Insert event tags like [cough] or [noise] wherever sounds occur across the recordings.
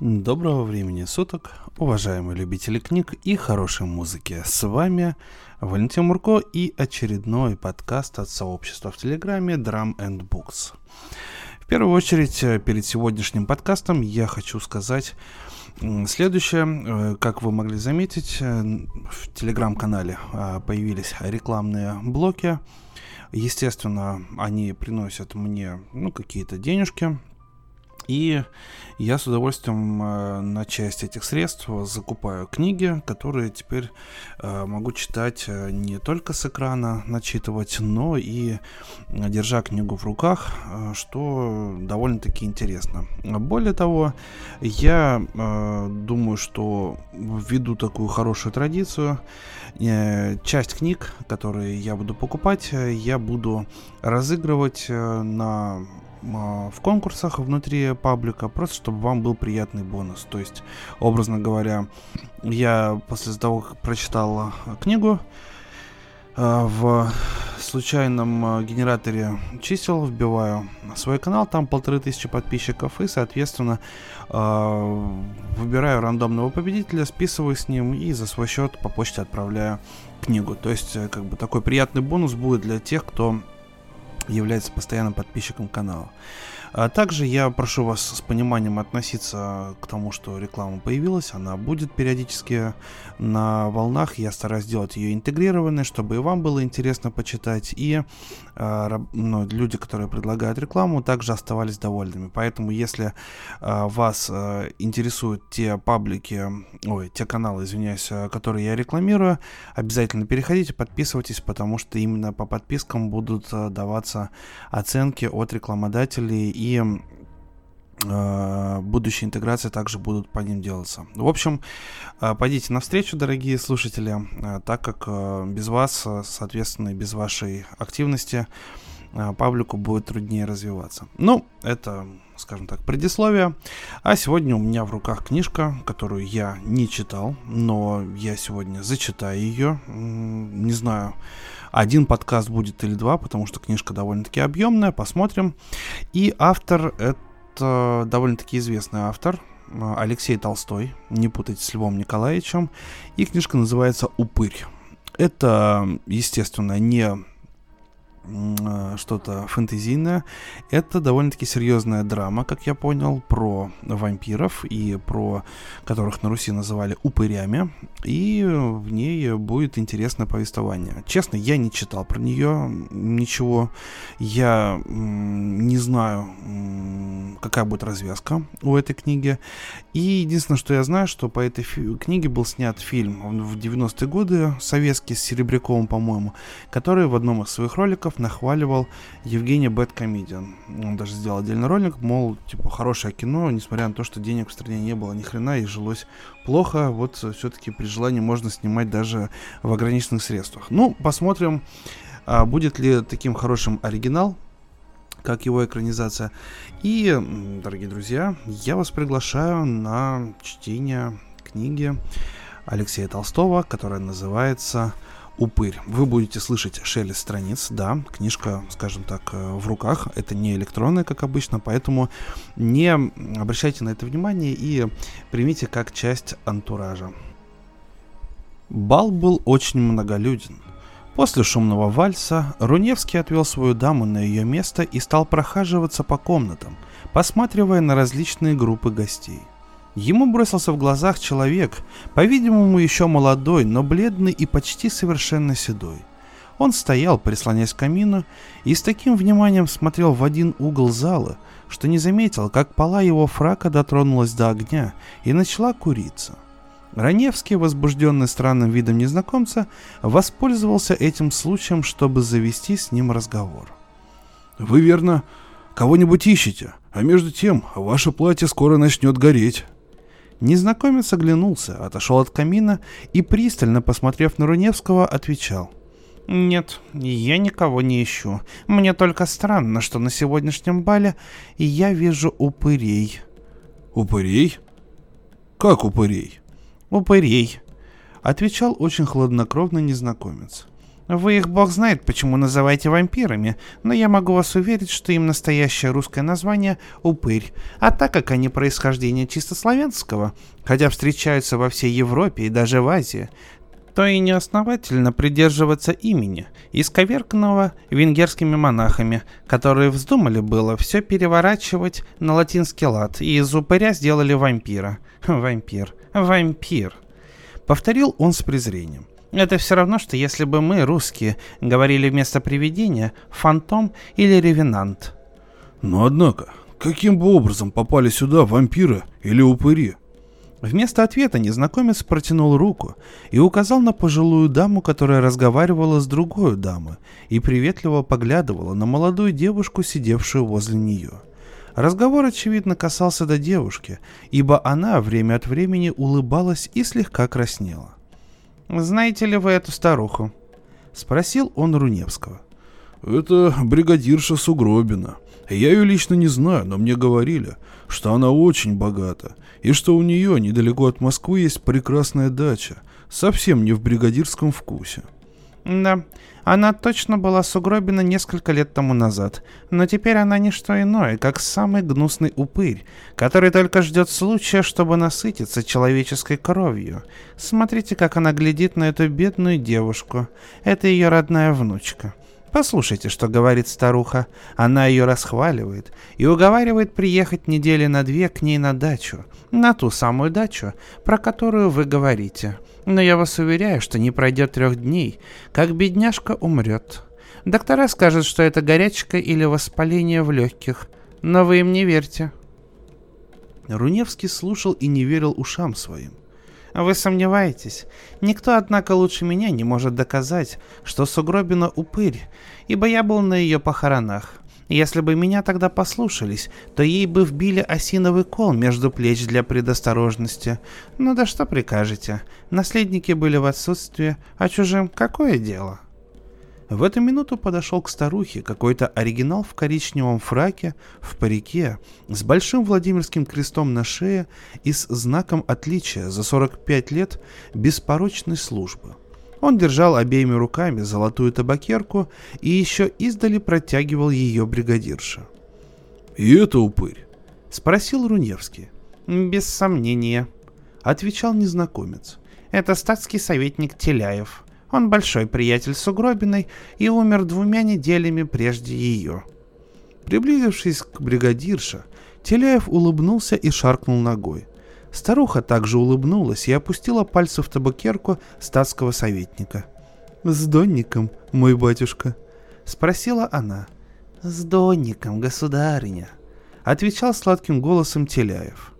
Доброго времени суток, уважаемые любители книг и хорошей музыки. С вами Валентин Мурко и очередной подкаст от сообщества в Телеграме Drum and Books. В первую очередь, э, перед сегодняшним подкастом я хочу сказать следующее. Э, как вы могли заметить, э, в Телеграм-канале появились рекламные блоки. Естественно, они приносят мне ну, какие-то денежки, и я с удовольствием э, на часть этих средств закупаю книги, которые теперь э, могу читать э, не только с экрана, начитывать, но и держа книгу в руках, что довольно-таки интересно. Более того, я думаю, что введу такую хорошую традицию. Часть книг, которые я буду покупать, я буду разыгрывать на в конкурсах внутри паблика, просто чтобы вам был приятный бонус. То есть, образно говоря, я после того, как прочитал книгу, а, в случайном а, генераторе чисел вбиваю свой канал, там полторы тысячи подписчиков, и, соответственно, выбираю рандомного победителя, списываю с ним и за свой счет по почте отправляю книгу. То есть, э, как бы такой приятный бонус будет для тех, кто является постоянным подписчиком канала. А также я прошу вас с пониманием относиться к тому, что реклама появилась, она будет периодически на волнах, я стараюсь сделать ее интегрированной, чтобы и вам было интересно почитать, и э, ну, люди, которые предлагают рекламу, также оставались довольными. Поэтому, если э, вас э, интересуют те паблики, ой, те каналы, извиняюсь, которые я рекламирую, обязательно переходите, подписывайтесь, потому что именно по подпискам будут даваться оценки от рекламодателей и э, будущие интеграции также будут по ним делаться. В общем, э, пойдите навстречу, дорогие слушатели, э, так как э, без вас, э, соответственно, и без вашей активности э, паблику будет труднее развиваться. Ну, это, скажем так, предисловие. А сегодня у меня в руках книжка, которую я не читал, но я сегодня зачитаю ее. Не знаю, один подкаст будет или два, потому что книжка довольно-таки объемная, посмотрим. И автор это довольно-таки известный автор, э, Алексей Толстой, не путайте с Львом Николаевичем. И книжка называется «Упырь». Это, естественно, не Э, что-то фэнтезийное. Это довольно-таки серьезная драма, как я понял, про вампиров и про которых на Руси называли упырями. И в ней будет интересное повествование. Честно, я не читал про нее ничего. Я не знаю, какая будет развязка у этой книги. И единственное, что я знаю, что по этой книге был снят фильм в 90-е годы, советский, с Серебряковым, по-моему, который в одном из своих роликов Кузнецов нахваливал Евгения Бэткомедиан. Он даже сделал отдельный ролик, мол, типа, хорошее кино, несмотря на то, что денег в стране не было ни хрена и жилось плохо, вот все-таки при желании можно снимать даже в ограниченных средствах. Ну, посмотрим, а будет ли таким хорошим оригинал, как его экранизация. И, дорогие друзья, я вас приглашаю на чтение книги Алексея Толстого, которая называется упырь. Вы будете слышать шелест страниц, да, книжка, скажем так, э, в руках. Это не электронная, как обычно, поэтому не обращайте на это внимание и примите как часть антуража. Бал был очень многолюден. После шумного вальса Руневский отвел свою даму на ее место и стал прохаживаться по комнатам, посматривая на различные группы гостей. Ему бросился в глазах человек, по-видимому, еще молодой, но бледный и почти совершенно седой. Он стоял, прислонясь к камину, и с таким вниманием смотрел в один угол зала, что не заметил, как пола его фрака дотронулась до огня и начала куриться. Раневский, возбужденный странным видом незнакомца, воспользовался этим случаем, чтобы завести с ним разговор. «Вы, верно, кого-нибудь ищете, а между тем ваше платье скоро начнет гореть». Незнакомец оглянулся, отошел от камина и, пристально посмотрев на Руневского, отвечал. «Нет, я никого не ищу. Мне только странно, что на сегодняшнем бале я вижу упырей». «Упырей? Как упырей?» «Упырей», — отвечал очень хладнокровно незнакомец. Вы их бог знает, почему называете вампирами, но я могу вас уверить, что им настоящее русское название – упырь. А так как они происхождения чисто славянского, хотя встречаются во всей Европе и даже в Азии, то и неосновательно придерживаться имени, исковерканного венгерскими монахами, которые вздумали было все переворачивать на латинский лад и из упыря сделали вампира. Вампир. Вампир. Повторил он с презрением. Это все равно, что если бы мы, русские, говорили вместо привидения «фантом» или «ревенант». Но однако, каким бы образом попали сюда вампиры или упыри? Вместо ответа незнакомец протянул руку и указал на пожилую даму, которая разговаривала с другой дамой и приветливо поглядывала на молодую девушку, сидевшую возле нее. Разговор, очевидно, касался до девушки, ибо она время от времени улыбалась и слегка краснела. «Знаете ли вы эту старуху?» — спросил он Руневского. «Это бригадирша Сугробина. Я ее лично не знаю, но мне говорили, что она очень богата, и что у нее недалеко от Москвы есть прекрасная дача, совсем не в бригадирском вкусе». Да, она точно была сугробина несколько лет тому назад, но теперь она не что иное, как самый гнусный упырь, который только ждет случая, чтобы насытиться человеческой кровью. Смотрите, как она глядит на эту бедную девушку. Это ее родная внучка. Послушайте, что говорит старуха. Она ее расхваливает и уговаривает приехать недели на две к ней на дачу. На ту самую дачу, про которую вы говорите. Но я вас уверяю, что не пройдет трех дней, как бедняжка умрет. Доктора скажут, что это горячка или воспаление в легких, но вы им не верьте. Руневский слушал и не верил ушам своим. Вы сомневаетесь? Никто, однако, лучше меня не может доказать, что Сугробина упырь, ибо я был на ее похоронах. Если бы меня тогда послушались, то ей бы вбили осиновый кол между плеч для предосторожности. Ну да что прикажете? Наследники были в отсутствии, а чужим какое дело? В эту минуту подошел к старухе какой-то оригинал в коричневом фраке, в парике, с большим Владимирским крестом на шее и с знаком отличия за 45 лет беспорочной службы. Он держал обеими руками золотую табакерку и еще издали протягивал ее бригадирша. «И это упырь?» — спросил Руневский. «Без сомнения», — отвечал незнакомец. «Это статский советник Теляев. Он большой приятель Сугробиной и умер двумя неделями прежде ее. Приблизившись к бригадирше, Теляев улыбнулся и шаркнул ногой. Старуха также улыбнулась и опустила пальцы в табакерку статского советника. «С донником, мой батюшка?» — спросила она. «С донником, государыня», — отвечал сладким голосом Теляев.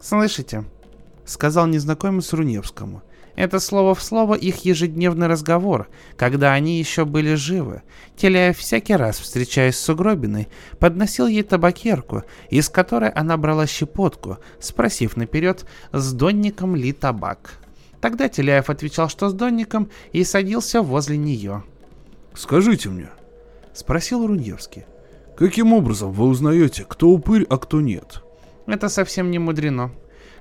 «Слышите?» — сказал незнакомец Руневскому. Это слово в слово их ежедневный разговор, когда они еще были живы. Теляев всякий раз, встречаясь с Сугробиной, подносил ей табакерку, из которой она брала щепотку, спросив наперед, с донником ли табак. Тогда Теляев отвечал, что с донником, и садился возле нее. «Скажите мне», — спросил Руньевский, — «каким образом вы узнаете, кто упырь, а кто нет?» «Это совсем не мудрено»,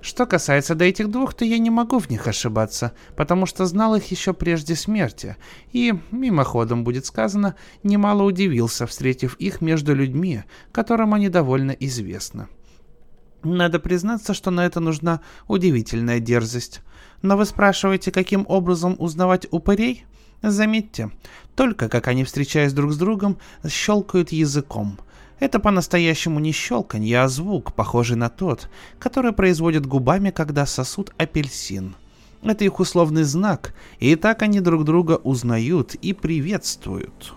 что касается до этих двух, то я не могу в них ошибаться, потому что знал их еще прежде смерти, и, мимоходом будет сказано, немало удивился, встретив их между людьми, которым они довольно известны. Надо признаться, что на это нужна удивительная дерзость. Но вы спрашиваете, каким образом узнавать упырей? Заметьте, только как они, встречаясь друг с другом, щелкают языком – это по-настоящему не щелканье, а звук, похожий на тот, который производят губами, когда сосут апельсин. Это их условный знак, и так они друг друга узнают и приветствуют.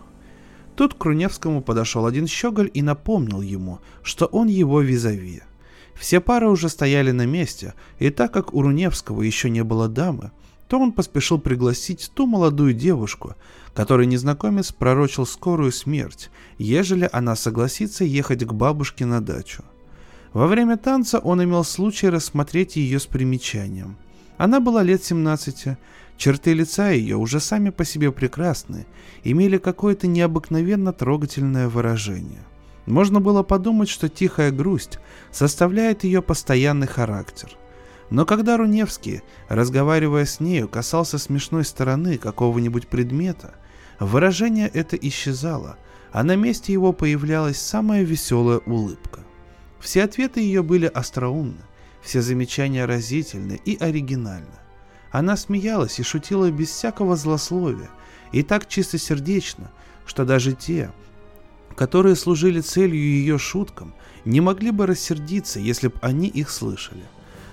Тут к Круневскому подошел один щеголь и напомнил ему, что он его визави. Все пары уже стояли на месте, и так как у Руневского еще не было дамы, то он поспешил пригласить ту молодую девушку, которой незнакомец пророчил скорую смерть, ежели она согласится ехать к бабушке на дачу. Во время танца он имел случай рассмотреть ее с примечанием. Она была лет 17, черты лица ее уже сами по себе прекрасны, имели какое-то необыкновенно трогательное выражение. Можно было подумать, что тихая грусть составляет ее постоянный характер – но когда Руневский, разговаривая с нею, касался смешной стороны какого-нибудь предмета, выражение это исчезало, а на месте его появлялась самая веселая улыбка. Все ответы ее были остроумны, все замечания разительны и оригинальны. Она смеялась и шутила без всякого злословия, и так чистосердечно, что даже те, которые служили целью ее шуткам, не могли бы рассердиться, если бы они их слышали.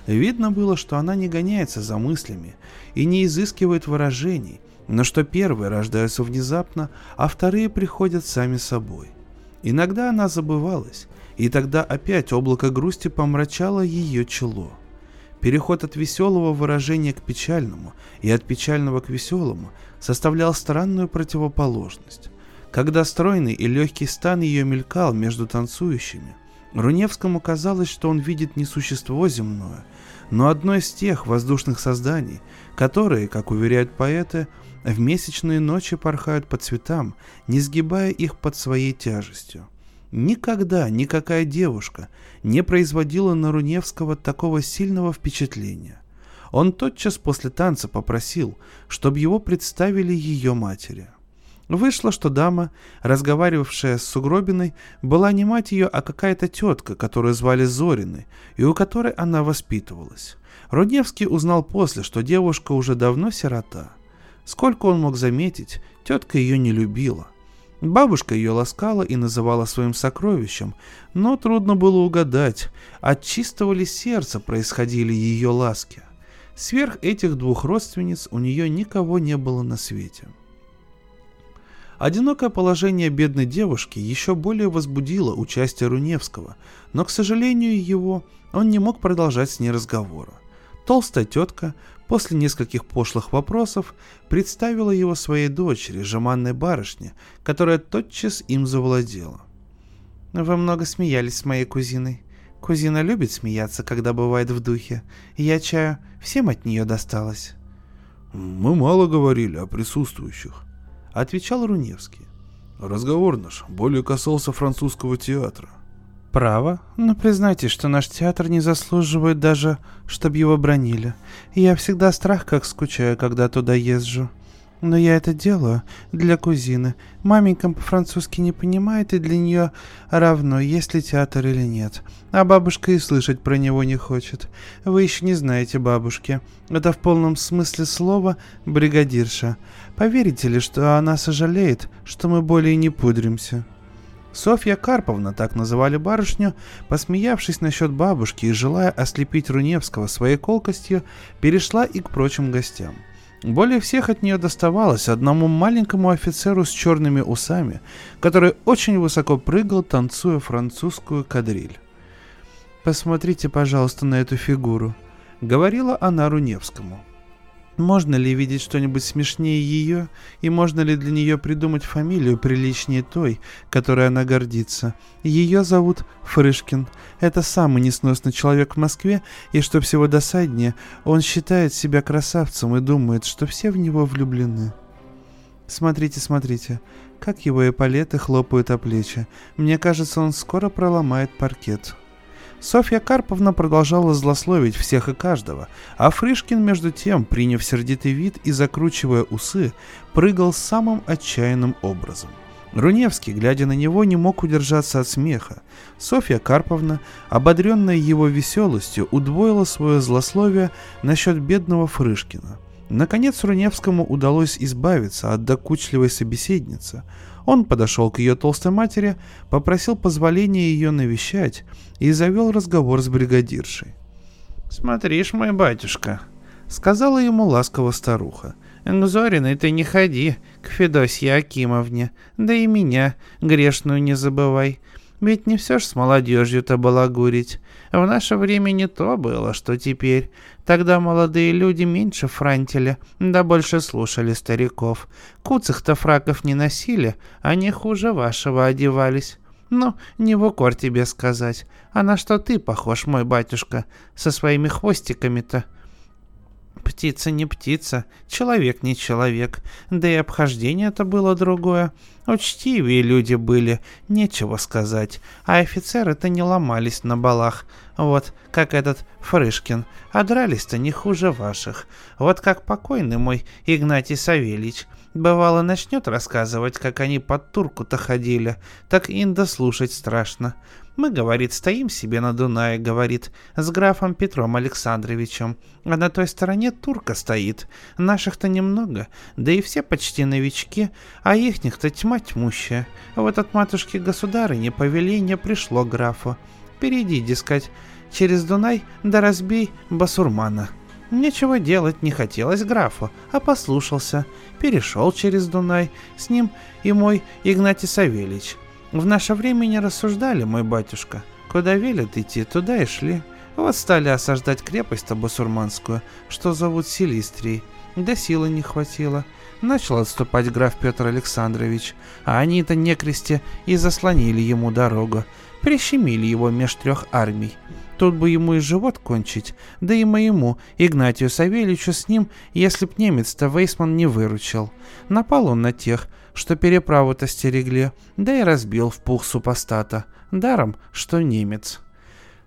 Видно было, что она не гоняется за мыслями и не изыскивает выражений, но что первые рождаются внезапно, а вторые приходят сами собой. Иногда она забывалась, и тогда опять облако грусти помрачало ее чело. Переход от веселого выражения к печальному и от печального к веселому составлял странную противоположность. Когда стройный и легкий стан ее мелькал между танцующими, Руневскому казалось, что он видит не существо земное, но одно из тех воздушных созданий, которые, как уверяют поэты, в месячные ночи порхают по цветам, не сгибая их под своей тяжестью. Никогда никакая девушка не производила на Руневского такого сильного впечатления. Он тотчас после танца попросил, чтобы его представили ее матери – Вышло, что дама, разговаривавшая с Сугробиной, была не мать ее, а какая-то тетка, которую звали Зориной, и у которой она воспитывалась. Рудневский узнал после, что девушка уже давно сирота. Сколько он мог заметить, тетка ее не любила. Бабушка ее ласкала и называла своим сокровищем, но трудно было угадать, от чистого ли сердца происходили ее ласки. Сверх этих двух родственниц у нее никого не было на свете. Одинокое положение бедной девушки еще более возбудило участие Руневского, но, к сожалению его, он не мог продолжать с ней разговора. Толстая тетка после нескольких пошлых вопросов представила его своей дочери, жеманной барышне, которая тотчас им завладела. «Вы много смеялись с моей кузиной. Кузина любит смеяться, когда бывает в духе. Я чаю, всем от нее досталось». «Мы мало говорили о присутствующих», — отвечал Руневский. «Разговор наш более касался французского театра». «Право, но признайте, что наш театр не заслуживает даже, чтобы его бронили. Я всегда страх как скучаю, когда туда езжу. Но я это делаю для кузины. Маменька по-французски не понимает, и для нее равно, есть ли театр или нет. А бабушка и слышать про него не хочет. Вы еще не знаете бабушки. Это в полном смысле слова бригадирша. Поверите ли, что она сожалеет, что мы более не пудримся?» Софья Карповна, так называли барышню, посмеявшись насчет бабушки и желая ослепить Руневского своей колкостью, перешла и к прочим гостям. Более всех от нее доставалось одному маленькому офицеру с черными усами, который очень высоко прыгал, танцуя французскую кадриль. «Посмотрите, пожалуйста, на эту фигуру», — говорила она Руневскому. Можно ли видеть что-нибудь смешнее ее, и можно ли для нее придумать фамилию приличнее той, которой она гордится? Ее зовут Фрышкин. Это самый несносный человек в Москве, и что всего досаднее, он считает себя красавцем и думает, что все в него влюблены. Смотрите, смотрите, как его эполеты хлопают о плечи. Мне кажется, он скоро проломает паркет. Софья Карповна продолжала злословить всех и каждого, а Фришкин, между тем, приняв сердитый вид и закручивая усы, прыгал самым отчаянным образом. Руневский, глядя на него, не мог удержаться от смеха. Софья Карповна, ободренная его веселостью, удвоила свое злословие насчет бедного Фрышкина. Наконец Руневскому удалось избавиться от докучливой собеседницы – он подошел к ее толстой матери, попросил позволения ее навещать и завел разговор с бригадиршей. «Смотришь, мой батюшка», — сказала ему ласково старуха. «К Зориной ты не ходи, к Федосье Акимовне, да и меня, грешную, не забывай. Ведь не все ж с молодежью-то балагурить. В наше время не то было, что теперь. Тогда молодые люди меньше франтили, да больше слушали стариков. Куцых-то фраков не носили, они хуже вашего одевались. Ну, не в укор тебе сказать. А на что ты похож, мой батюшка, со своими хвостиками-то? Птица не птица, человек не человек, да и обхождение это было другое. Учтивее люди были, нечего сказать, а офицеры-то не ломались на балах, вот как этот Фрышкин, а дрались-то не хуже ваших. Вот как покойный мой Игнатий Савельич, бывало начнет рассказывать, как они под турку-то ходили, так инда слушать страшно. Мы, говорит, стоим себе на Дунае, говорит, с графом Петром Александровичем, а на той стороне турка стоит. Наших-то немного, да и все почти новички, а ихних-то тьма тьмущая. Вот от матушки-государыни повеление пришло графу. Перейди, дескать, через Дунай, да разбей басурмана. Нечего делать не хотелось графу, а послушался. Перешел через Дунай, с ним и мой Игнатий Савельич. В наше время не рассуждали, мой батюшка. Куда велят идти, туда и шли. Вот стали осаждать крепость-то басурманскую, что зовут Силистрией. Да силы не хватило. Начал отступать граф Петр Александрович, а они-то некресте и заслонили ему дорогу. Прищемили его меж трех армий. Тут бы ему и живот кончить, да и моему, Игнатию Савельичу с ним, если б немец-то Вейсман не выручил. Напал он на тех, что переправу-то стерегли, да и разбил в пух супостата, даром, что немец.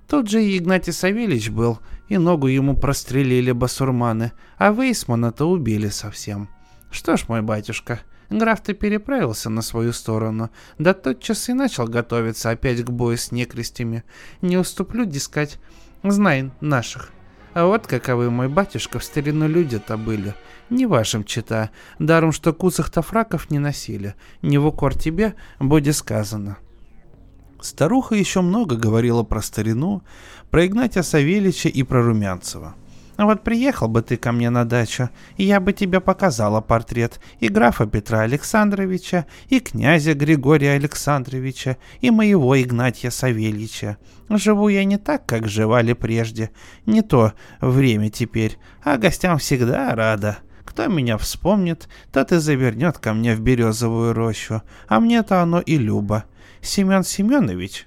Тут же и Игнатий Савельич был, и ногу ему прострелили басурманы, а Вейсмана-то убили совсем. Что ж, мой батюшка, граф-то переправился на свою сторону, да тотчас и начал готовиться опять к бою с некрестями. Не уступлю, дискать, знай наших. А вот каковы мой батюшка в старину люди-то были. Не вашим чита, даром что куцах-то фраков не носили. Не в укор тебе, будет сказано. Старуха еще много говорила про старину, про Игнатия Савельича и про Румянцева. Вот приехал бы ты ко мне на дачу, и я бы тебе показала портрет и графа Петра Александровича, и князя Григория Александровича, и моего Игнатия Савельича. Живу я не так, как живали прежде, не то время теперь, а гостям всегда рада. Кто меня вспомнит, тот и завернет ко мне в березовую рощу, а мне-то оно и любо. Семен Семенович,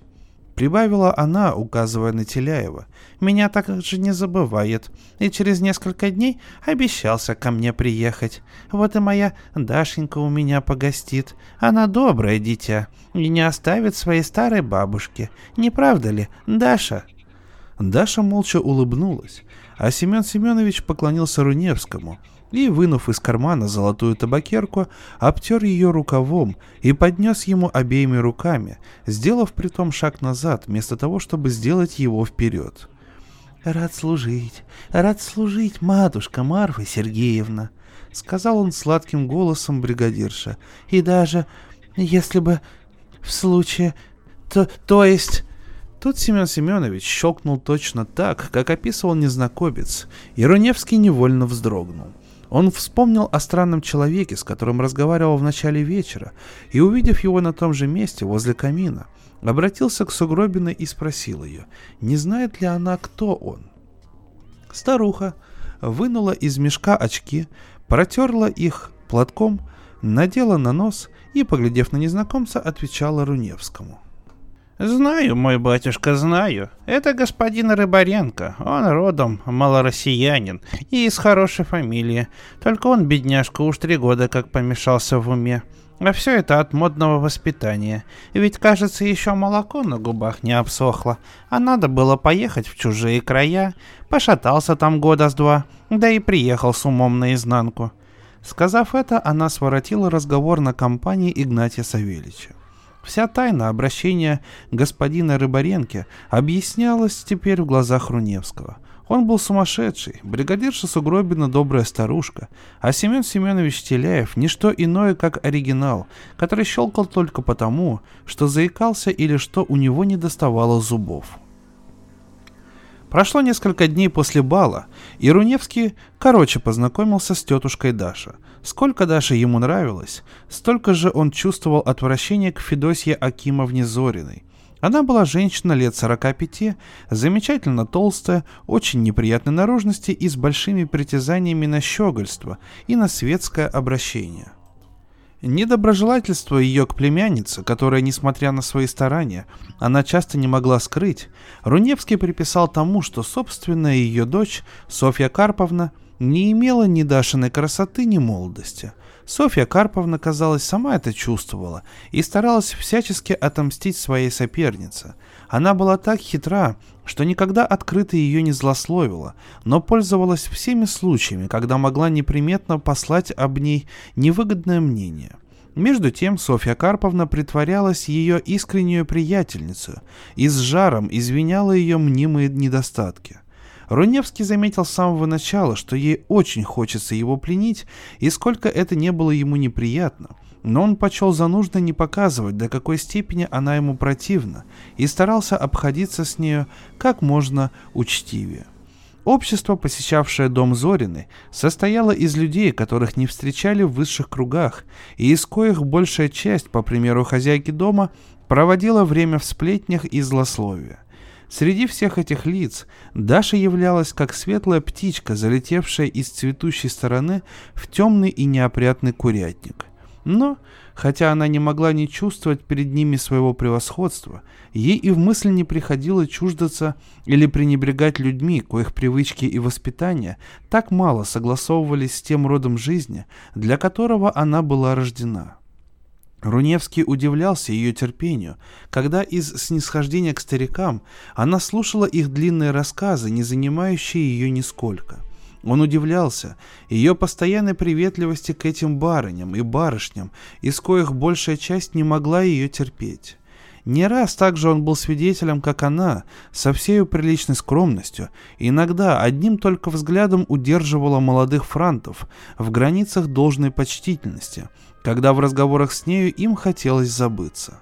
прибавила она, указывая на Теляева, меня так же не забывает, и через несколько дней обещался ко мне приехать. Вот и моя Дашенька у меня погостит. Она доброе дитя и не оставит своей старой бабушки. Не правда ли, Даша?» Даша молча улыбнулась, а Семен Семенович поклонился Руневскому и, вынув из кармана золотую табакерку, обтер ее рукавом и поднес ему обеими руками, сделав при том шаг назад, вместо того, чтобы сделать его вперед. «Рад служить, рад служить, матушка Марфа Сергеевна», — сказал он сладким голосом бригадирша. «И даже, если бы в случае... То, то есть...» Тут Семен Семенович щелкнул точно так, как описывал незнакомец, и Руневский невольно вздрогнул. Он вспомнил о странном человеке, с которым разговаривал в начале вечера, и, увидев его на том же месте, возле камина, обратился к Сугробиной и спросил ее, не знает ли она, кто он. Старуха вынула из мешка очки, протерла их платком, надела на нос и, поглядев на незнакомца, отвечала Руневскому. «Знаю, мой батюшка, знаю. Это господин Рыбаренко. Он родом малороссиянин и из хорошей фамилии. Только он, бедняжка, уж три года как помешался в уме. А все это от модного воспитания. Ведь, кажется, еще молоко на губах не обсохло, а надо было поехать в чужие края. Пошатался там года с два, да и приехал с умом наизнанку. Сказав это, она своротила разговор на компании Игнатия Савельича. Вся тайна обращения господина Рыбаренко объяснялась теперь в глазах Руневского – он был сумасшедший, бригадирша Сугробина добрая старушка, а Семен Семенович Теляев – ничто иное, как оригинал, который щелкал только потому, что заикался или что у него не доставало зубов. Прошло несколько дней после бала, и Руневский короче познакомился с тетушкой Даша. Сколько Даша ему нравилось, столько же он чувствовал отвращение к Федосье Акимовне Зориной, она была женщина лет 45, замечательно толстая, очень неприятной наружности и с большими притязаниями на щегольство и на светское обращение. Недоброжелательство ее к племяннице, которая, несмотря на свои старания, она часто не могла скрыть, Руневский приписал тому, что собственная ее дочь, Софья Карповна, не имела ни Дашиной красоты, ни молодости. Софья Карповна, казалось, сама это чувствовала и старалась всячески отомстить своей сопернице. Она была так хитра, что никогда открыто ее не злословила, но пользовалась всеми случаями, когда могла неприметно послать об ней невыгодное мнение – между тем Софья Карповна притворялась ее искреннюю приятельницу и с жаром извиняла ее мнимые недостатки. Руневский заметил с самого начала, что ей очень хочется его пленить, и сколько это не было ему неприятно, но он почел за нужно не показывать, до какой степени она ему противна, и старался обходиться с нею как можно учтивее. Общество, посещавшее дом Зорины, состояло из людей, которых не встречали в высших кругах, и из коих большая часть, по примеру хозяйки дома, проводила время в сплетнях и злословии. Среди всех этих лиц Даша являлась как светлая птичка, залетевшая из цветущей стороны в темный и неопрятный курятник. Но Хотя она не могла не чувствовать перед ними своего превосходства, ей и в мысль не приходило чуждаться или пренебрегать людьми, коих привычки и воспитание так мало согласовывались с тем родом жизни, для которого она была рождена. Руневский удивлялся ее терпению, когда из снисхождения к старикам она слушала их длинные рассказы, не занимающие ее нисколько. Он удивлялся ее постоянной приветливости к этим барыням и барышням, из коих большая часть не могла ее терпеть. Не раз также он был свидетелем, как она, со всей приличной скромностью, иногда одним только взглядом удерживала молодых франтов в границах должной почтительности, когда в разговорах с нею им хотелось забыться.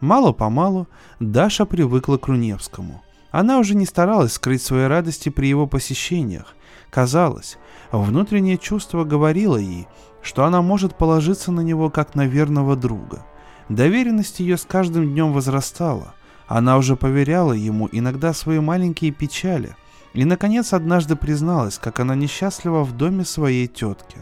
Мало-помалу Даша привыкла к Руневскому. Она уже не старалась скрыть свои радости при его посещениях, Казалось, внутреннее чувство говорило ей, что она может положиться на него как на верного друга. Доверенность ее с каждым днем возрастала. Она уже поверяла ему иногда свои маленькие печали. И, наконец, однажды призналась, как она несчастлива в доме своей тетки.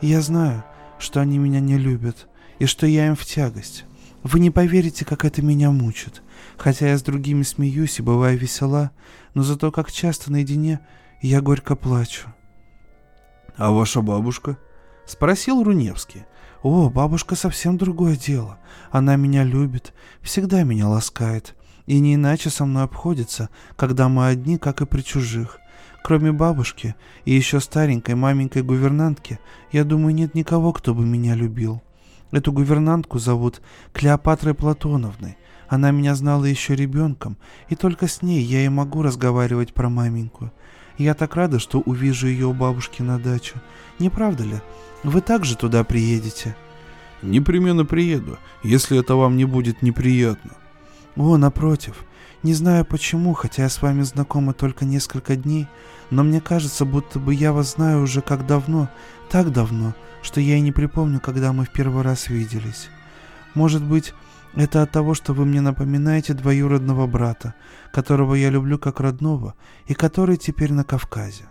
«Я знаю, что они меня не любят, и что я им в тягость. Вы не поверите, как это меня мучит. Хотя я с другими смеюсь и бываю весела, но зато как часто наедине я горько плачу. А ваша бабушка? Спросил Руневский. О, бабушка совсем другое дело. Она меня любит, всегда меня ласкает. И не иначе со мной обходится, когда мы одни, как и при чужих. Кроме бабушки и еще старенькой маменькой гувернантки, я думаю, нет никого, кто бы меня любил. Эту гувернантку зовут Клеопатрой Платоновной. Она меня знала еще ребенком, и только с ней я и могу разговаривать про маменьку. Я так рада, что увижу ее у бабушки на дачу. Не правда ли? Вы также туда приедете?» «Непременно приеду, если это вам не будет неприятно». «О, напротив. Не знаю почему, хотя я с вами знакома только несколько дней, но мне кажется, будто бы я вас знаю уже как давно, так давно, что я и не припомню, когда мы в первый раз виделись. Может быть, это от того, что вы мне напоминаете двоюродного брата, которого я люблю как родного и который теперь на Кавказе.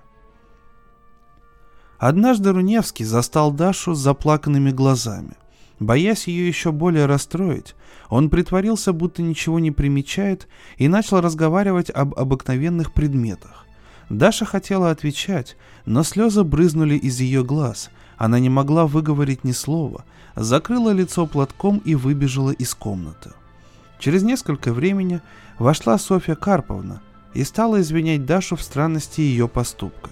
Однажды Руневский застал Дашу с заплаканными глазами. Боясь ее еще более расстроить, он притворился, будто ничего не примечает, и начал разговаривать об обыкновенных предметах. Даша хотела отвечать, но слезы брызнули из ее глаз. Она не могла выговорить ни слова, закрыла лицо платком и выбежала из комнаты. Через несколько времени вошла Софья Карповна и стала извинять Дашу в странности ее поступка.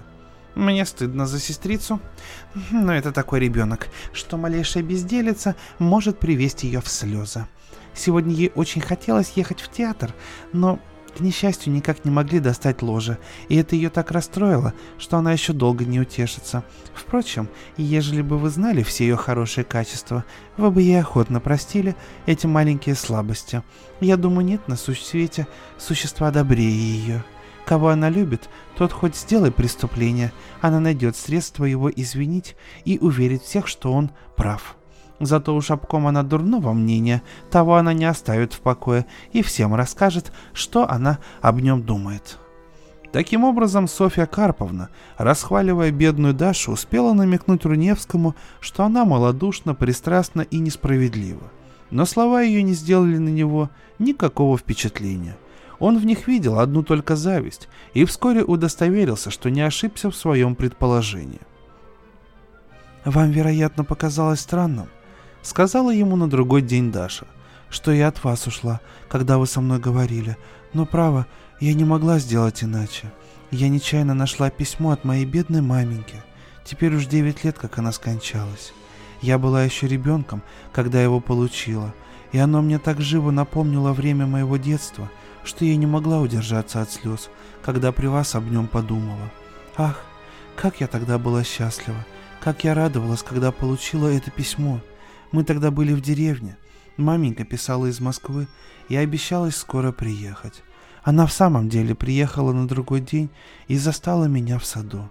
Мне стыдно за сестрицу, но это такой ребенок, что малейшая безделица может привести ее в слезы. Сегодня ей очень хотелось ехать в театр, но к несчастью, никак не могли достать ложе, и это ее так расстроило, что она еще долго не утешится. Впрочем, ежели бы вы знали все ее хорошие качества, вы бы ей охотно простили эти маленькие слабости. Я думаю, нет на свете существа добрее ее. Кого она любит, тот хоть сделай преступление, она найдет средства его извинить и уверить всех, что он прав. Зато уж обком она дурного мнения, того она не оставит в покое и всем расскажет, что она об нем думает. Таким образом, Софья Карповна, расхваливая бедную Дашу, успела намекнуть Руневскому, что она малодушна, пристрастна и несправедлива. Но слова ее не сделали на него никакого впечатления. Он в них видел одну только зависть и вскоре удостоверился, что не ошибся в своем предположении. «Вам, вероятно, показалось странным», — сказала ему на другой день Даша, «что я от вас ушла, когда вы со мной говорили, но, право, я не могла сделать иначе. Я нечаянно нашла письмо от моей бедной маменьки. Теперь уж девять лет, как она скончалась. Я была еще ребенком, когда его получила, и оно мне так живо напомнило время моего детства — что я не могла удержаться от слез, когда при вас об нем подумала. Ах, как я тогда была счастлива, как я радовалась, когда получила это письмо. Мы тогда были в деревне. Маменька писала из Москвы и обещалась скоро приехать. Она в самом деле приехала на другой день и застала меня в саду.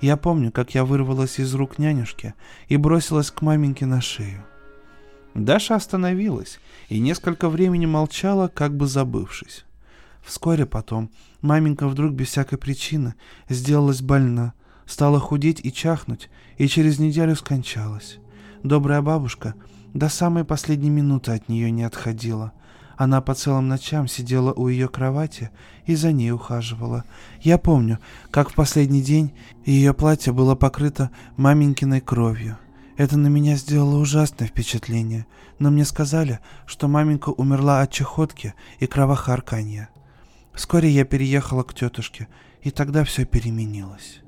Я помню, как я вырвалась из рук нянюшки и бросилась к маменьке на шею. Даша остановилась и несколько времени молчала, как бы забывшись. Вскоре потом маменька вдруг без всякой причины сделалась больна, стала худеть и чахнуть, и через неделю скончалась. Добрая бабушка до самой последней минуты от нее не отходила. Она по целым ночам сидела у ее кровати и за ней ухаживала. Я помню, как в последний день ее платье было покрыто маменькиной кровью. Это на меня сделало ужасное впечатление, но мне сказали, что маменька умерла от чехотки и кровохарканья. Вскоре я переехала к тетушке, и тогда все переменилось.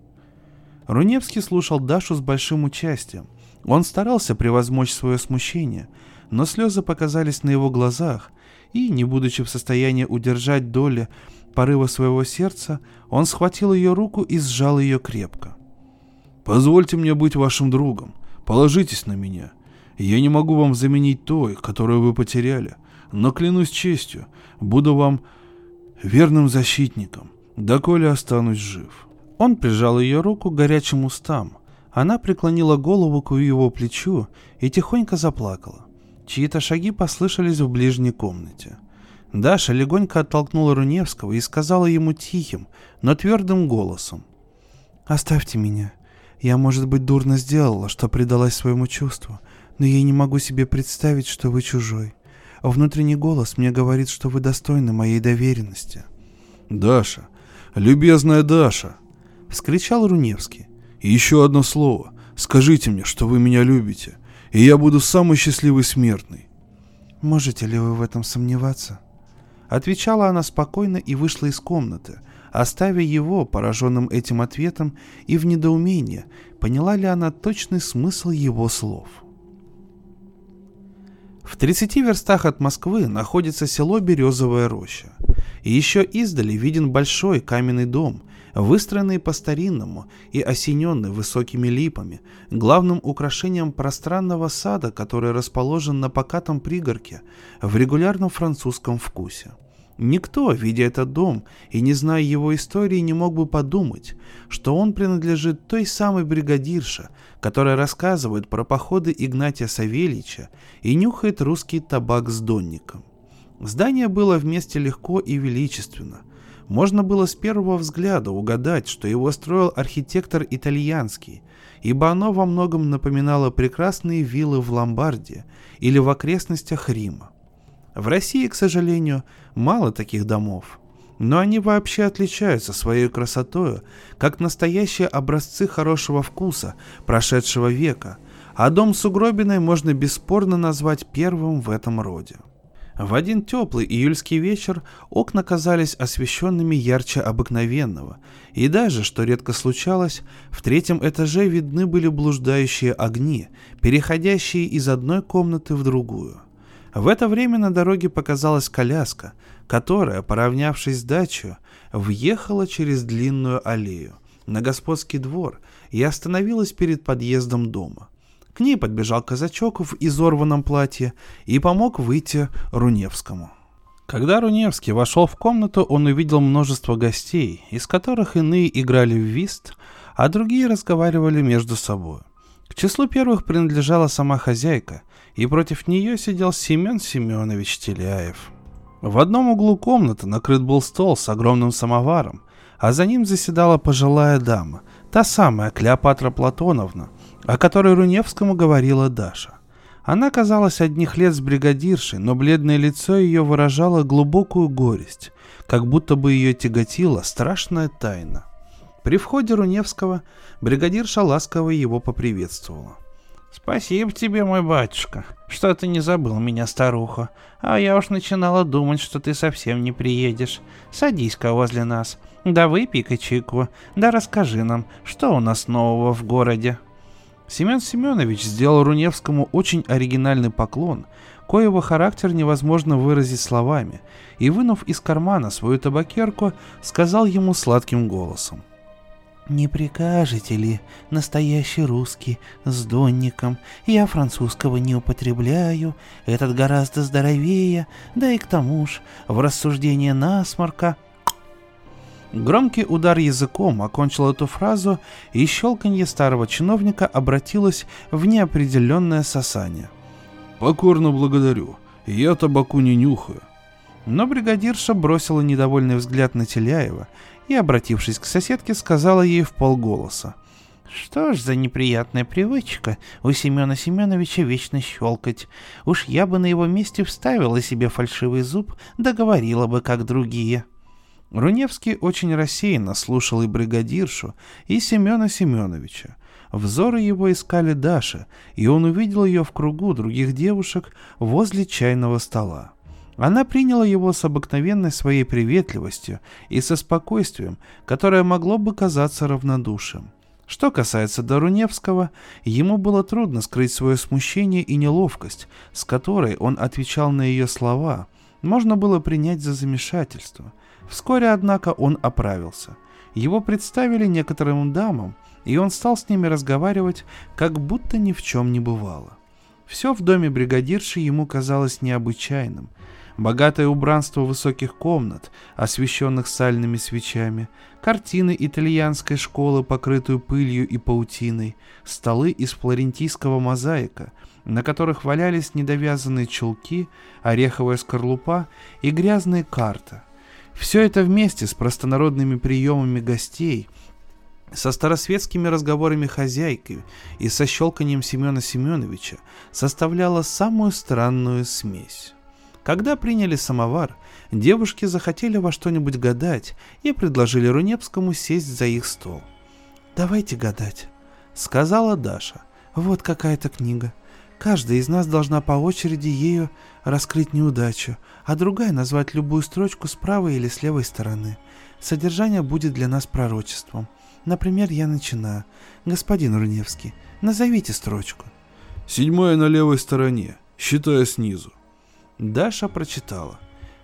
Руневский слушал Дашу с большим участием. Он старался превозмочь свое смущение, но слезы показались на его глазах, и, не будучи в состоянии удержать доли порыва своего сердца, он схватил ее руку и сжал ее крепко. «Позвольте мне быть вашим другом. Положитесь на меня. Я не могу вам заменить той, которую вы потеряли, но клянусь честью, буду вам верным защитником, доколе останусь жив. Он прижал ее руку к горячим устам. Она преклонила голову к его плечу и тихонько заплакала. Чьи-то шаги послышались в ближней комнате. Даша легонько оттолкнула Руневского и сказала ему тихим, но твердым голосом. «Оставьте меня. Я, может быть, дурно сделала, что предалась своему чувству, но я не могу себе представить, что вы чужой. Внутренний голос мне говорит, что вы достойны моей доверенности. «Даша! Любезная Даша!» — вскричал Руневский. «Еще одно слово. Скажите мне, что вы меня любите, и я буду самый счастливый смертный». «Можете ли вы в этом сомневаться?» Отвечала она спокойно и вышла из комнаты, оставив его, пораженным этим ответом, и в недоумении, поняла ли она точный смысл его слов. В 30 верстах от Москвы находится село Березовая роща. И еще издали виден большой каменный дом, выстроенный по-старинному и осененный высокими липами, главным украшением пространного сада, который расположен на покатом пригорке в регулярном французском вкусе. Никто, видя этот дом и не зная его истории, не мог бы подумать, что он принадлежит той самой бригадирше, которая рассказывает про походы Игнатия Савельича и нюхает русский табак с донником. Здание было вместе легко и величественно. Можно было с первого взгляда угадать, что его строил архитектор итальянский, ибо оно во многом напоминало прекрасные виллы в Ломбардии или в окрестностях Рима. В России, к сожалению, мало таких домов, но они вообще отличаются своей красотой, как настоящие образцы хорошего вкуса прошедшего века, а дом с угробиной можно бесспорно назвать первым в этом роде. В один теплый июльский вечер окна казались освещенными ярче обыкновенного, и даже, что редко случалось, в третьем этаже видны были блуждающие огни, переходящие из одной комнаты в другую. В это время на дороге показалась коляска, которая, поравнявшись с дачей, въехала через длинную аллею на господский двор и остановилась перед подъездом дома. К ней подбежал казачок в изорванном платье и помог выйти Руневскому. Когда Руневский вошел в комнату, он увидел множество гостей, из которых иные играли в вист, а другие разговаривали между собой. К числу первых принадлежала сама хозяйка – и против нее сидел Семен Семенович Теляев. В одном углу комнаты накрыт был стол с огромным самоваром, а за ним заседала пожилая дама, та самая Клеопатра Платоновна, о которой Руневскому говорила Даша. Она казалась одних лет с бригадиршей, но бледное лицо ее выражало глубокую горесть, как будто бы ее тяготила страшная тайна. При входе Руневского бригадирша ласково его поприветствовала. «Спасибо тебе, мой батюшка, что ты не забыл меня, старуха. А я уж начинала думать, что ты совсем не приедешь. Садись-ка возле нас, да выпей-ка чайку, да расскажи нам, что у нас нового в городе». Семен Семенович сделал Руневскому очень оригинальный поклон, коего характер невозможно выразить словами, и, вынув из кармана свою табакерку, сказал ему сладким голосом — «Не прикажете ли, настоящий русский, с донником? Я французского не употребляю, этот гораздо здоровее, да и к тому ж, в рассуждение насморка...» Громкий удар языком окончил эту фразу, и щелканье старого чиновника обратилось в неопределенное сосание. «Покорно благодарю, я табаку не нюхаю». Но бригадирша бросила недовольный взгляд на Теляева и, обратившись к соседке, сказала ей в полголоса. Что ж за неприятная привычка у Семена Семеновича вечно щелкать. Уж я бы на его месте вставила себе фальшивый зуб, договорила бы, как другие. Руневский очень рассеянно слушал и бригадиршу, и Семена Семеновича. Взоры его искали Даша, и он увидел ее в кругу других девушек возле чайного стола. Она приняла его с обыкновенной своей приветливостью и со спокойствием, которое могло бы казаться равнодушием. Что касается Даруневского, ему было трудно скрыть свое смущение и неловкость, с которой он отвечал на ее слова. Можно было принять за замешательство. Вскоре, однако, он оправился. Его представили некоторым дамам, и он стал с ними разговаривать, как будто ни в чем не бывало. Все в доме бригадирши ему казалось необычайным – богатое убранство высоких комнат, освещенных сальными свечами, картины итальянской школы, покрытую пылью и паутиной, столы из флорентийского мозаика, на которых валялись недовязанные чулки, ореховая скорлупа и грязные карты. Все это вместе с простонародными приемами гостей, со старосветскими разговорами хозяйки и со щелканием Семена Семеновича составляло самую странную смесь. Когда приняли самовар, девушки захотели во что-нибудь гадать и предложили Рунепскому сесть за их стол. «Давайте гадать», — сказала Даша. «Вот какая-то книга. Каждая из нас должна по очереди ею раскрыть неудачу, а другая назвать любую строчку с правой или с левой стороны. Содержание будет для нас пророчеством. Например, я начинаю. Господин Руневский, назовите строчку. Седьмая на левой стороне, считая снизу. Даша прочитала.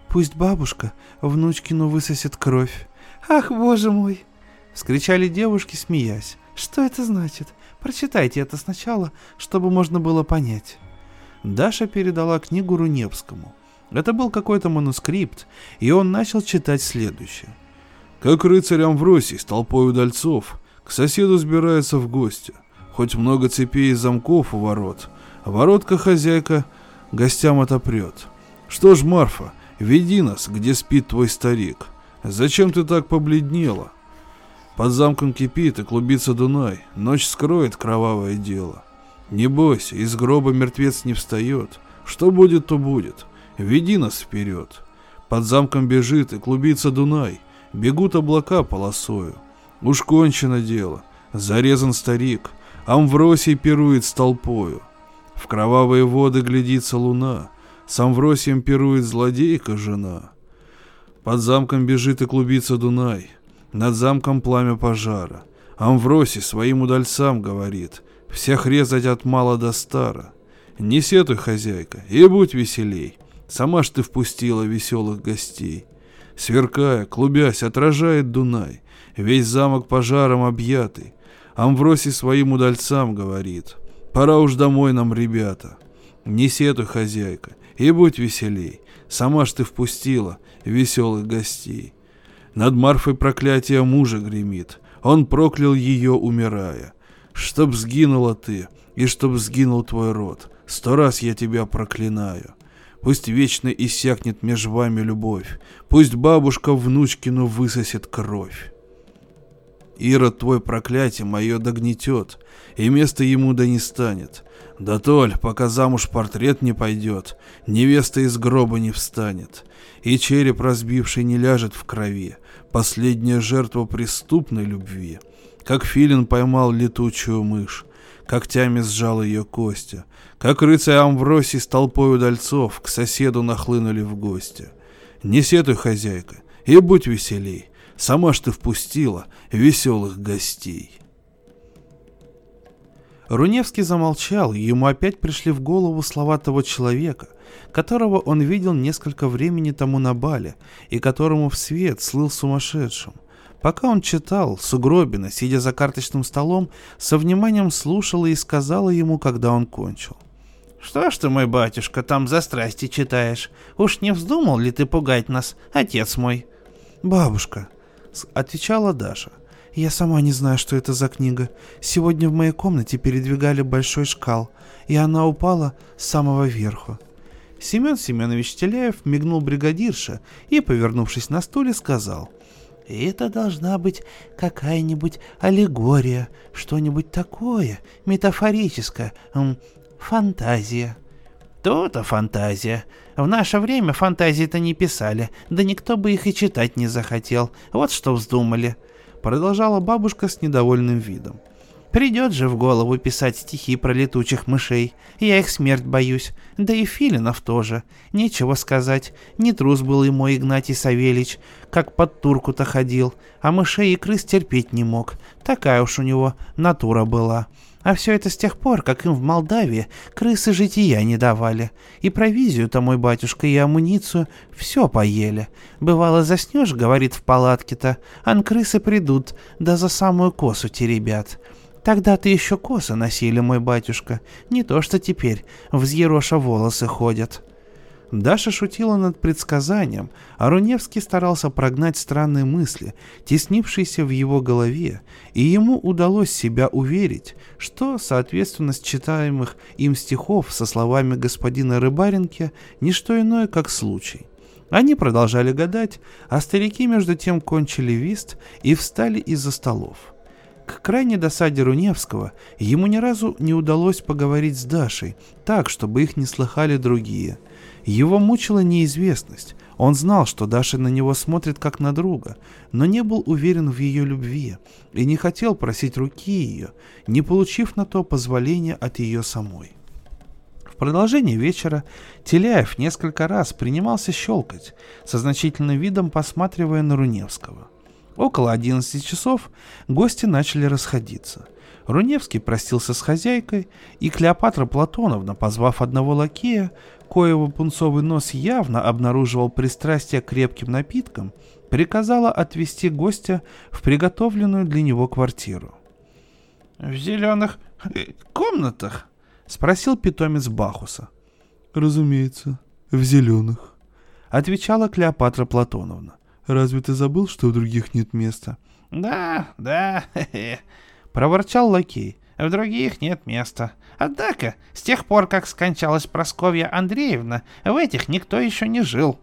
«Пусть бабушка внучкину высосет кровь». «Ах, боже мой!» — вскричали девушки, смеясь. «Что это значит? Прочитайте это сначала, чтобы можно было понять». Даша передала книгу Руневскому. Это был какой-то манускрипт, и он начал читать следующее. «Как рыцарям в России с толпой удальцов, к соседу сбирается в гости. Хоть много цепей и замков у ворот, а воротка хозяйка гостям отопрет. Что ж, Марфа, веди нас, где спит твой старик. Зачем ты так побледнела? Под замком кипит и клубится Дунай, ночь скроет кровавое дело. Не бойся, из гроба мертвец не встает. Что будет, то будет. Веди нас вперед. Под замком бежит и клубится Дунай, бегут облака полосою. Уж кончено дело, зарезан старик, Амвросий пирует с толпою. В кровавые воды глядится луна, с Амвросием пирует злодейка жена. Под замком бежит и клубится Дунай, над замком пламя пожара. Амвросий своим удальцам говорит, всех резать от мала до стара. Не сетуй, хозяйка, и будь веселей, сама ж ты впустила веселых гостей. Сверкая, клубясь, отражает Дунай, весь замок пожаром объятый. Амвросий своим удальцам говорит, Пора уж домой нам, ребята. Не сетуй, хозяйка, и будь веселей. Сама ж ты впустила веселых гостей. Над Марфой проклятие мужа гремит. Он проклял ее, умирая. Чтоб сгинула ты, и чтоб сгинул твой род. Сто раз я тебя проклинаю. Пусть вечно иссякнет меж вами любовь. Пусть бабушка внучкину высосет кровь. Ирод твой проклятие мое догнетет, и место ему да не станет. Да толь, пока замуж портрет не пойдет, невеста из гроба не встанет, и череп разбивший не ляжет в крови, последняя жертва преступной любви. Как филин поймал летучую мышь, когтями сжал ее кости, как рыцарь Амвросий с толпой удальцов к соседу нахлынули в гости. Не сетуй, хозяйка, и будь веселей, сама ж ты впустила веселых гостей. Руневский замолчал, ему опять пришли в голову слова того человека, которого он видел несколько времени тому на бале, и которому в свет слыл сумасшедшим. Пока он читал, Сугробина, сидя за карточным столом, со вниманием слушала и сказала ему, когда он кончил. «Что ж ты, мой батюшка, там за страсти читаешь? Уж не вздумал ли ты пугать нас, отец мой?» «Бабушка», — отвечала Даша, я сама не знаю, что это за книга. Сегодня в моей комнате передвигали большой шкал, и она упала с самого верху. Семен Семенович Теляев мигнул бригадирша и, повернувшись на стуле, сказал. «Это должна быть какая-нибудь аллегория, что-нибудь такое, метафорическое, фантазия». То-то фантазия. В наше время фантазии-то не писали, да никто бы их и читать не захотел. Вот что вздумали. Продолжала бабушка с недовольным видом. Придет же в голову писать стихи про летучих мышей. Я их смерть боюсь. Да и Филинов тоже. Нечего сказать. Не трус был и мой Игнатий Савельич, как под турку-то ходил, а мышей и крыс терпеть не мог. Такая уж у него натура была. А все это с тех пор, как им в Молдавии крысы жития не давали. И провизию-то мой батюшка, и амуницию все поели. Бывало, заснешь, говорит в палатке-то, ан крысы придут, да за самую косу теребят. Тогда-то еще косы носили, мой батюшка, не то что теперь, взъероша волосы ходят. Даша шутила над предсказанием, а Руневский старался прогнать странные мысли, теснившиеся в его голове, и ему удалось себя уверить, что соответственность читаемых им стихов со словами господина Рыбаренки – не что иное, как случай. Они продолжали гадать, а старики между тем кончили вист и встали из-за столов. К крайней досаде Руневского ему ни разу не удалось поговорить с Дашей так, чтобы их не слыхали другие – его мучила неизвестность. Он знал, что Даша на него смотрит как на друга, но не был уверен в ее любви и не хотел просить руки ее, не получив на то позволения от ее самой. В продолжение вечера Теляев несколько раз принимался щелкать, со значительным видом посматривая на Руневского. Около 11 часов гости начали расходиться – Руневский простился с хозяйкой, и Клеопатра Платоновна, позвав одного лакея, коего пунцовый нос явно обнаруживал пристрастие к крепким напиткам, приказала отвезти гостя в приготовленную для него квартиру. «В зеленых э, комнатах?» — спросил питомец Бахуса. «Разумеется, в зеленых», — отвечала Клеопатра Платоновна. «Разве ты забыл, что в других нет места?» «Да, да, хе-хе», — проворчал лакей. «В других нет места. Однако, с тех пор, как скончалась Просковья Андреевна, в этих никто еще не жил».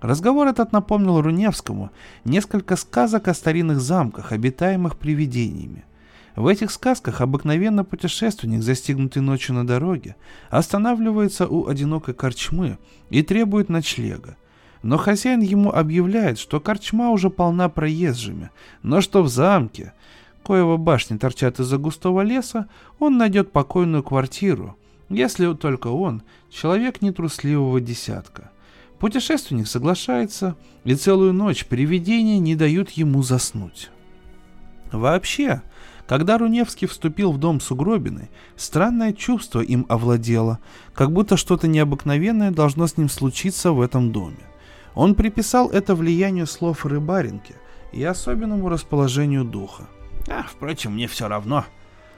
Разговор этот напомнил Руневскому несколько сказок о старинных замках, обитаемых привидениями. В этих сказках обыкновенно путешественник, застигнутый ночью на дороге, останавливается у одинокой корчмы и требует ночлега. Но хозяин ему объявляет, что корчма уже полна проезжими, но что в замке коего башни торчат из-за густого леса, он найдет покойную квартиру, если только он человек нетрусливого десятка. Путешественник соглашается, и целую ночь привидения не дают ему заснуть. Вообще, когда Руневский вступил в дом Сугробины, странное чувство им овладело, как будто что-то необыкновенное должно с ним случиться в этом доме. Он приписал это влиянию слов рыбаринки и особенному расположению духа. А, впрочем, мне все равно.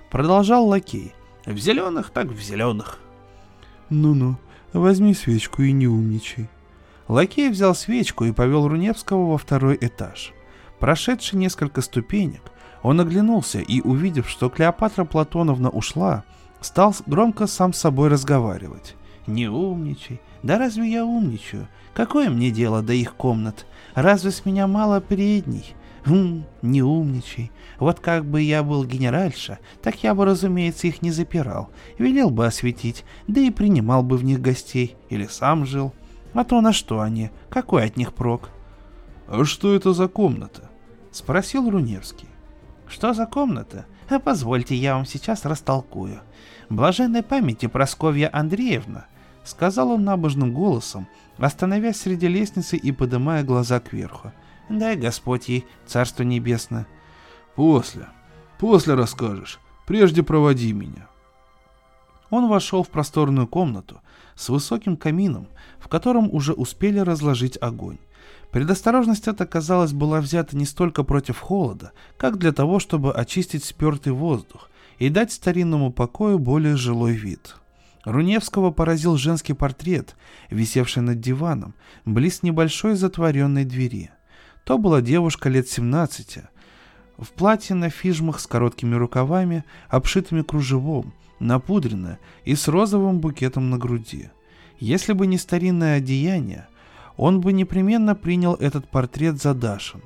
Продолжал лакей. В зеленых, так в зеленых. Ну-ну, возьми свечку и не умничай. Лакей взял свечку и повел Руневского во второй этаж. Прошедший несколько ступенек, он оглянулся и, увидев, что Клеопатра Платоновна ушла, стал громко сам с собой разговаривать. «Не умничай. Да разве я умничаю? Какое мне дело до их комнат? Разве с меня мало передней? Хм, не умничай. Вот как бы я был генеральша, так я бы, разумеется, их не запирал. Велел бы осветить, да и принимал бы в них гостей. Или сам жил. А то на что они? Какой от них прок? А что это за комната? Спросил Руневский. Что за комната? А позвольте, я вам сейчас растолкую. Блаженной памяти Просковья Андреевна, сказал он набожным голосом, остановясь среди лестницы и подымая глаза кверху. Дай Господь ей царство небесное. После, после расскажешь. Прежде проводи меня. Он вошел в просторную комнату с высоким камином, в котором уже успели разложить огонь. Предосторожность эта, казалось, была взята не столько против холода, как для того, чтобы очистить спертый воздух и дать старинному покою более жилой вид. Руневского поразил женский портрет, висевший над диваном, близ небольшой затворенной двери. То была девушка лет 17, в платье на фижмах с короткими рукавами, обшитыми кружевом, напудренная и с розовым букетом на груди. Если бы не старинное одеяние, он бы непременно принял этот портрет за Дашин.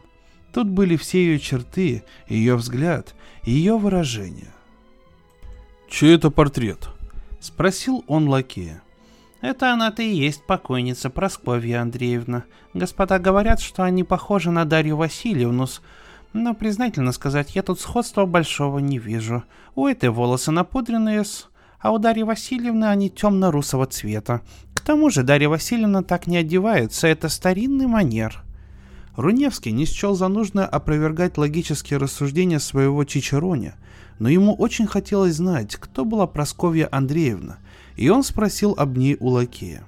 Тут были все ее черты, ее взгляд, ее выражение. «Чей это портрет?» — спросил он лакея. «Это она-то и есть покойница Просковья Андреевна. Господа говорят, что они похожи на Дарью Васильевну, но, признательно сказать, я тут сходства большого не вижу. У этой волосы напудренные, а у Дарьи Васильевны они темно-русого цвета. К тому же Дарья Васильевна так не одевается, это старинный манер». Руневский не счел за нужное опровергать логические рассуждения своего Чичероня, но ему очень хотелось знать, кто была Просковья Андреевна, и он спросил об ней у лакея.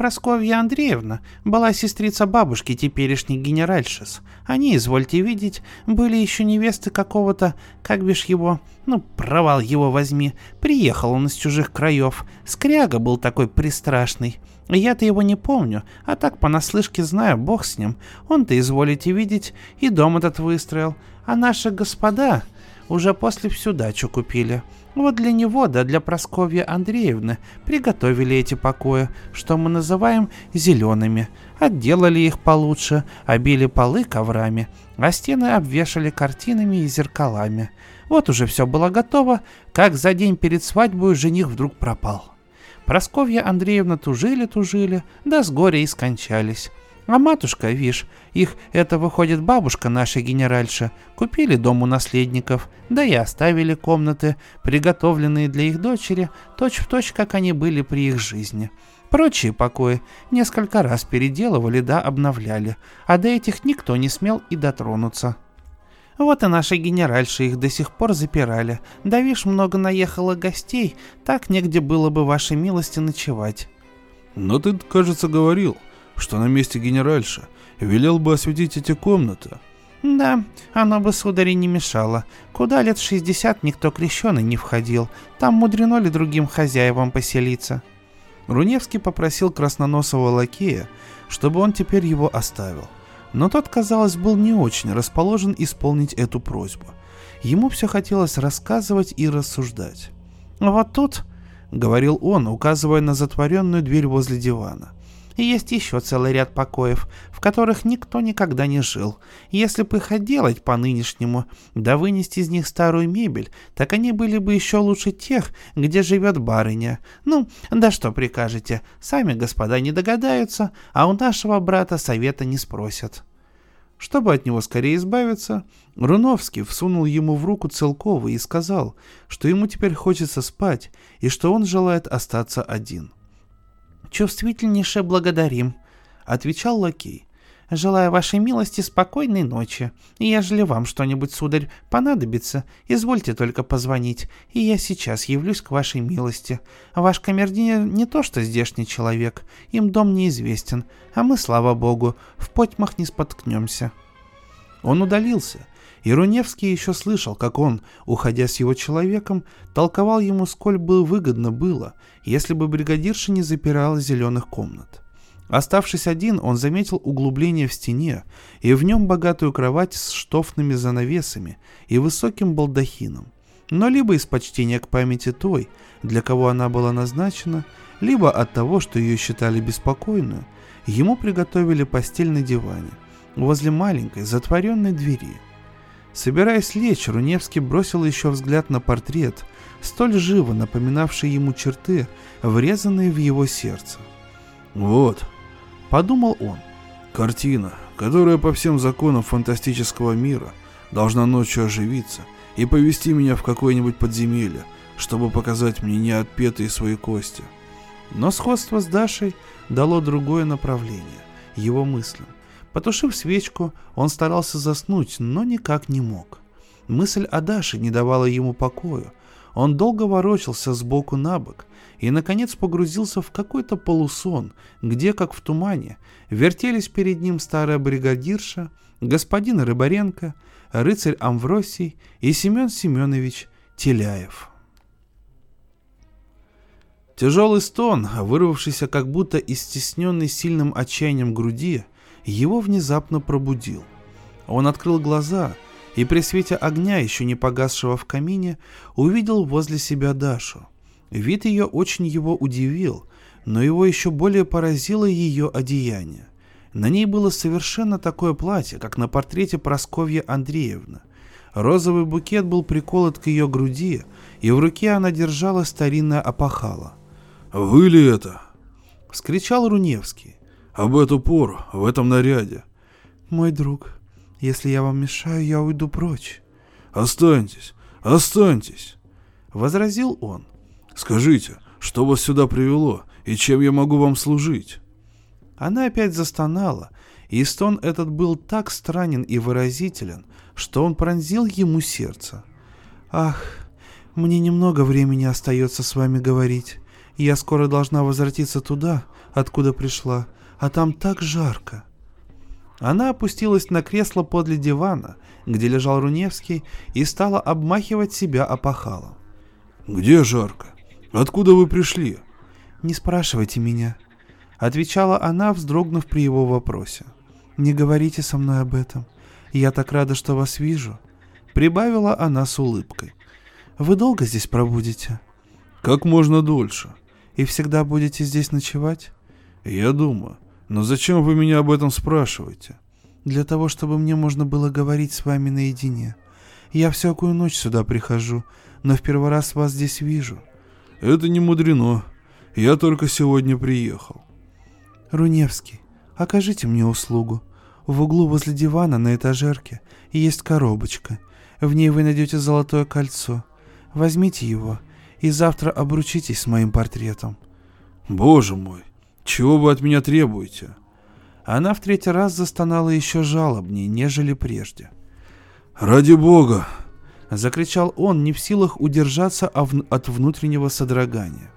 Просковья Андреевна была сестрица бабушки теперешней генеральшис. Они, извольте видеть, были еще невесты какого-то, как бишь его, ну, провал его возьми. Приехал он из чужих краев. Скряга был такой пристрашный. Я-то его не помню, а так понаслышке знаю, бог с ним. Он-то, изволите видеть, и дом этот выстроил. А наши господа уже после всю дачу купили. Вот для него, да для Просковья Андреевны приготовили эти покои, что мы называем зелеными. Отделали их получше, обили полы коврами, а стены обвешали картинами и зеркалами. Вот уже все было готово, как за день перед свадьбой жених вдруг пропал. Просковья Андреевна тужили-тужили, да с горя и скончались. А матушка, вишь, их, это выходит бабушка наша генеральша, купили дом у наследников, да и оставили комнаты, приготовленные для их дочери, точь-в-точь, точь, как они были при их жизни. Прочие покои несколько раз переделывали да обновляли, а до этих никто не смел и дотронуться. Вот и наши генеральши их до сих пор запирали. Да вишь, много наехало гостей, так негде было бы вашей милости ночевать. Но ты, кажется, говорил, что на месте генеральша велел бы осветить эти комнаты. Да, оно бы, сударь, не мешало. Куда лет шестьдесят никто крещеный не входил. Там мудрено ли другим хозяевам поселиться? Руневский попросил красноносого лакея, чтобы он теперь его оставил. Но тот, казалось, был не очень расположен исполнить эту просьбу. Ему все хотелось рассказывать и рассуждать. «Вот тут», — говорил он, указывая на затворенную дверь возле дивана, и есть еще целый ряд покоев, в которых никто никогда не жил. Если бы их отделать по-нынешнему, да вынести из них старую мебель, так они были бы еще лучше тех, где живет барыня. Ну, да что прикажете, сами господа не догадаются, а у нашего брата совета не спросят. Чтобы от него скорее избавиться, Руновский всунул ему в руку целковый и сказал, что ему теперь хочется спать и что он желает остаться один. — «Чувствительнейше благодарим», — отвечал лакей. «Желаю вашей милости спокойной ночи. И ежели вам что-нибудь, сударь, понадобится, извольте только позвонить, и я сейчас явлюсь к вашей милости. Ваш камердинер не то что здешний человек, им дом неизвестен, а мы, слава богу, в потьмах не споткнемся». Он удалился, и Руневский еще слышал, как он, уходя с его человеком, толковал ему, сколь бы выгодно было, если бы бригадирша не запирала зеленых комнат. Оставшись один, он заметил углубление в стене и в нем богатую кровать с штофными занавесами и высоким балдахином. Но либо из почтения к памяти той, для кого она была назначена, либо от того, что ее считали беспокойную, ему приготовили постель на диване – возле маленькой затворенной двери. Собираясь лечь, Руневский бросил еще взгляд на портрет, столь живо напоминавший ему черты, врезанные в его сердце. «Вот», — подумал он, — «картина, которая по всем законам фантастического мира должна ночью оживиться и повести меня в какое-нибудь подземелье, чтобы показать мне неотпетые свои кости». Но сходство с Дашей дало другое направление его мыслям. Потушив свечку, он старался заснуть, но никак не мог. Мысль о Даше не давала ему покоя. Он долго ворочался с боку на бок и, наконец, погрузился в какой-то полусон, где, как в тумане, вертелись перед ним старая бригадирша, господин Рыбаренко, рыцарь Амвросий и Семен Семенович Теляев. Тяжелый стон, вырвавшийся как будто из стесненной сильным отчаянием груди, его внезапно пробудил. Он открыл глаза и при свете огня, еще не погасшего в камине, увидел возле себя Дашу. Вид ее очень его удивил, но его еще более поразило ее одеяние. На ней было совершенно такое платье, как на портрете Просковья Андреевна. Розовый букет был приколот к ее груди, и в руке она держала старинное опахало. «Вы ли это?» — вскричал Руневский. «Об эту пору, в этом наряде». «Мой друг, если я вам мешаю, я уйду прочь». «Останьтесь, останьтесь», — возразил он. «Скажите, что вас сюда привело, и чем я могу вам служить?» Она опять застонала, и стон этот был так странен и выразителен, что он пронзил ему сердце. «Ах, мне немного времени остается с вами говорить. Я скоро должна возвратиться туда, откуда пришла, а там так жарко. Она опустилась на кресло подле дивана, где лежал Руневский, и стала обмахивать себя опахалом. «Где жарко? Откуда вы пришли?» «Не спрашивайте меня», — отвечала она, вздрогнув при его вопросе. «Не говорите со мной об этом. Я так рада, что вас вижу», — прибавила она с улыбкой. «Вы долго здесь пробудете?» «Как можно дольше», и всегда будете здесь ночевать? Я думаю. Но зачем вы меня об этом спрашиваете? Для того, чтобы мне можно было говорить с вами наедине. Я всякую ночь сюда прихожу, но в первый раз вас здесь вижу. Это не мудрено. Я только сегодня приехал. Руневский, окажите мне услугу. В углу возле дивана на этажерке есть коробочка. В ней вы найдете золотое кольцо. Возьмите его и завтра обручитесь с моим портретом. Боже мой, чего вы от меня требуете? Она в третий раз застонала еще жалобнее, нежели прежде. «Ради бога!» — закричал он, не в силах удержаться от внутреннего содрогания.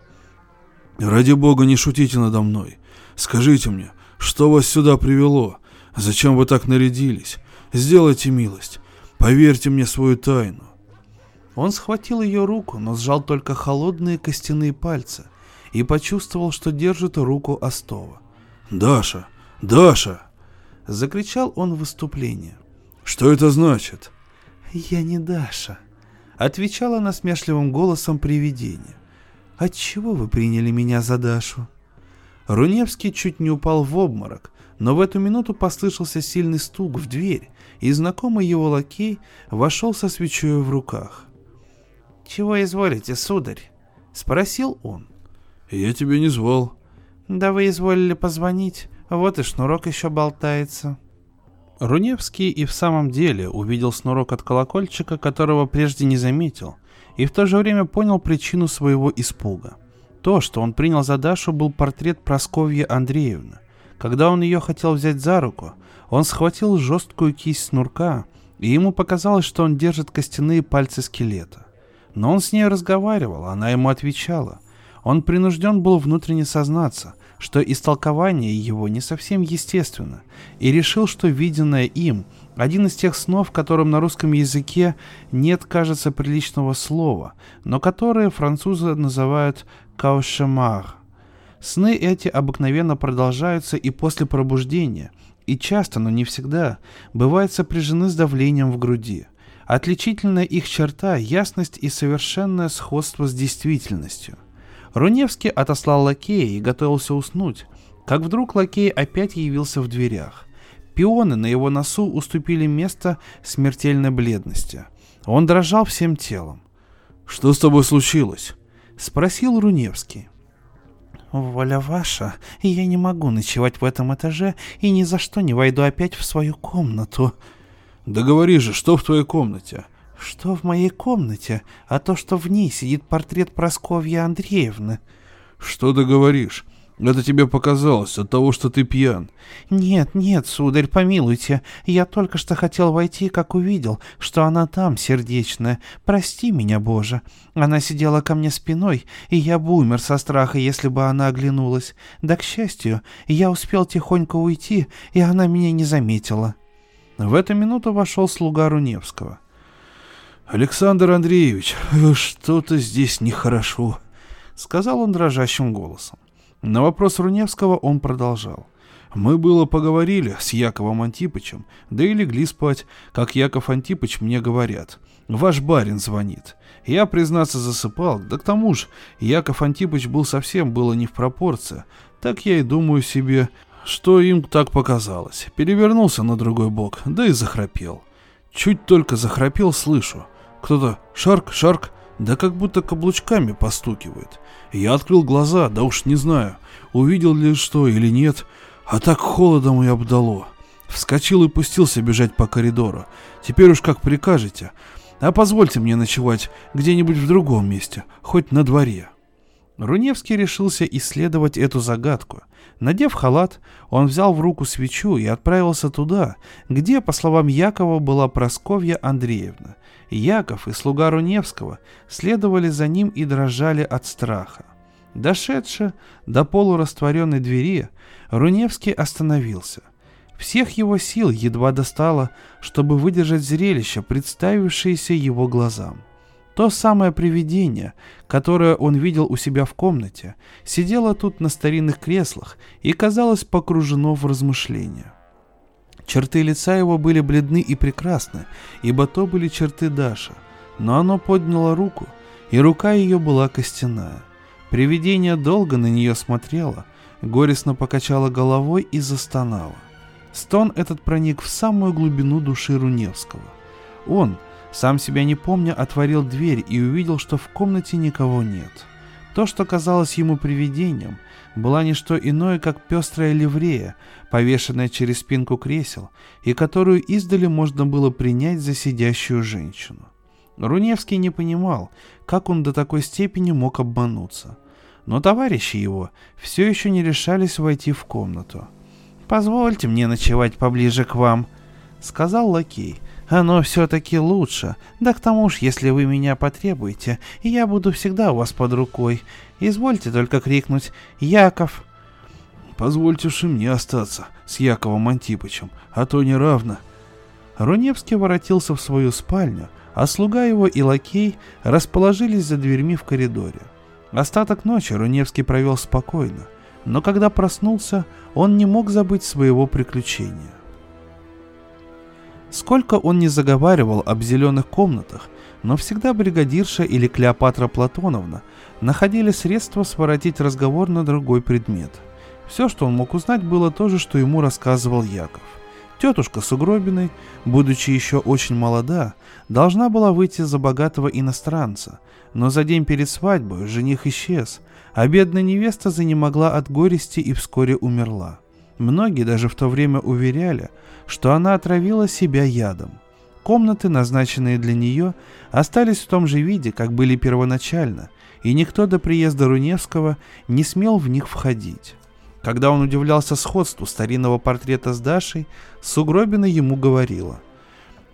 «Ради бога, не шутите надо мной. Скажите мне, что вас сюда привело? Зачем вы так нарядились? Сделайте милость. Поверьте мне свою тайну. Он схватил ее руку, но сжал только холодные костяные пальцы и почувствовал, что держит руку Остова. «Даша! Даша!» — закричал он в выступлении. «Что это значит?» «Я не Даша», — отвечала насмешливым голосом привидение. «Отчего вы приняли меня за Дашу?» Руневский чуть не упал в обморок, но в эту минуту послышался сильный стук в дверь, и знакомый его лакей вошел со свечой в руках. «Чего изволите, сударь?» — спросил он. «Я тебя не звал». «Да вы изволили позвонить, вот и шнурок еще болтается». Руневский и в самом деле увидел шнурок от колокольчика, которого прежде не заметил, и в то же время понял причину своего испуга. То, что он принял за Дашу, был портрет Просковьи Андреевны. Когда он ее хотел взять за руку, он схватил жесткую кисть снурка, и ему показалось, что он держит костяные пальцы скелета. Но он с ней разговаривал, она ему отвечала. Он принужден был внутренне сознаться, что истолкование его не совсем естественно, и решил, что виденное им – один из тех снов, которым на русском языке нет, кажется, приличного слова, но которые французы называют «каушемар». Сны эти обыкновенно продолжаются и после пробуждения, и часто, но не всегда, бывают сопряжены с давлением в груди – Отличительная их черта – ясность и совершенное сходство с действительностью. Руневский отослал лакея и готовился уснуть, как вдруг лакей опять явился в дверях. Пионы на его носу уступили место смертельной бледности. Он дрожал всем телом. «Что с тобой случилось?» — спросил Руневский. «Воля ваша, я не могу ночевать в этом этаже и ни за что не войду опять в свою комнату». «Да говори же, что в твоей комнате?» «Что в моей комнате? А то, что в ней сидит портрет Просковьи Андреевны». «Что ты говоришь? Это тебе показалось от того, что ты пьян. Нет, нет, сударь, помилуйте. Я только что хотел войти, как увидел, что она там, сердечная. Прости меня, Боже. Она сидела ко мне спиной, и я бы умер со страха, если бы она оглянулась. Да, к счастью, я успел тихонько уйти, и она меня не заметила. В эту минуту вошел слуга Руневского. «Александр Андреевич, что-то здесь нехорошо», — сказал он дрожащим голосом. На вопрос Руневского он продолжал. Мы было поговорили с Яковом Антипычем, да и легли спать, как Яков Антипыч мне говорят. Ваш барин звонит. Я, признаться, засыпал, да к тому же Яков Антипыч был совсем было не в пропорции. Так я и думаю себе, что им так показалось. Перевернулся на другой бок, да и захрапел. Чуть только захрапел, слышу. Кто-то шарк, шарк, да как будто каблучками постукивает. Я открыл глаза, да уж не знаю, увидел ли что или нет, а так холодом и обдало. Вскочил и пустился бежать по коридору. Теперь уж как прикажете. А позвольте мне ночевать где-нибудь в другом месте, хоть на дворе. Руневский решился исследовать эту загадку. Надев халат, он взял в руку свечу и отправился туда, где, по словам Якова, была Просковья Андреевна. Яков и слуга Руневского следовали за ним и дрожали от страха. Дошедши до полурастворенной двери, Руневский остановился. Всех его сил едва достало, чтобы выдержать зрелище, представившееся его глазам. То самое привидение, которое он видел у себя в комнате, сидело тут на старинных креслах и, казалось, погружено в размышления. Черты лица его были бледны и прекрасны, ибо то были черты Даши, но оно подняло руку, и рука ее была костяная. Привидение долго на нее смотрело, горестно покачало головой и застонало. Стон этот проник в самую глубину души Руневского. Он, сам себя не помня, отворил дверь и увидел, что в комнате никого нет. То, что казалось ему привидением, была не что иное, как пестрая ливрея, повешенная через спинку кресел, и которую издали можно было принять за сидящую женщину. Руневский не понимал, как он до такой степени мог обмануться. Но товарищи его все еще не решались войти в комнату. «Позвольте мне ночевать поближе к вам», — сказал лакей, оно все-таки лучше. Да к тому ж, если вы меня потребуете, я буду всегда у вас под рукой. Извольте только крикнуть «Яков!» Позвольте же мне остаться с Яковом Антипычем, а то неравно. Руневский воротился в свою спальню, а слуга его и лакей расположились за дверьми в коридоре. Остаток ночи Руневский провел спокойно, но когда проснулся, он не мог забыть своего приключения. Сколько он не заговаривал об зеленых комнатах, но всегда бригадирша или Клеопатра Платоновна находили средства своротить разговор на другой предмет. Все, что он мог узнать, было то же, что ему рассказывал Яков. Тетушка Сугробиной, будучи еще очень молода, должна была выйти за богатого иностранца, но за день перед свадьбой жених исчез, а бедная невеста занемогла от горести и вскоре умерла. Многие даже в то время уверяли, что она отравила себя ядом. Комнаты, назначенные для нее, остались в том же виде, как были первоначально, и никто до приезда Руневского не смел в них входить. Когда он удивлялся сходству старинного портрета с Дашей, Сугробина ему говорила.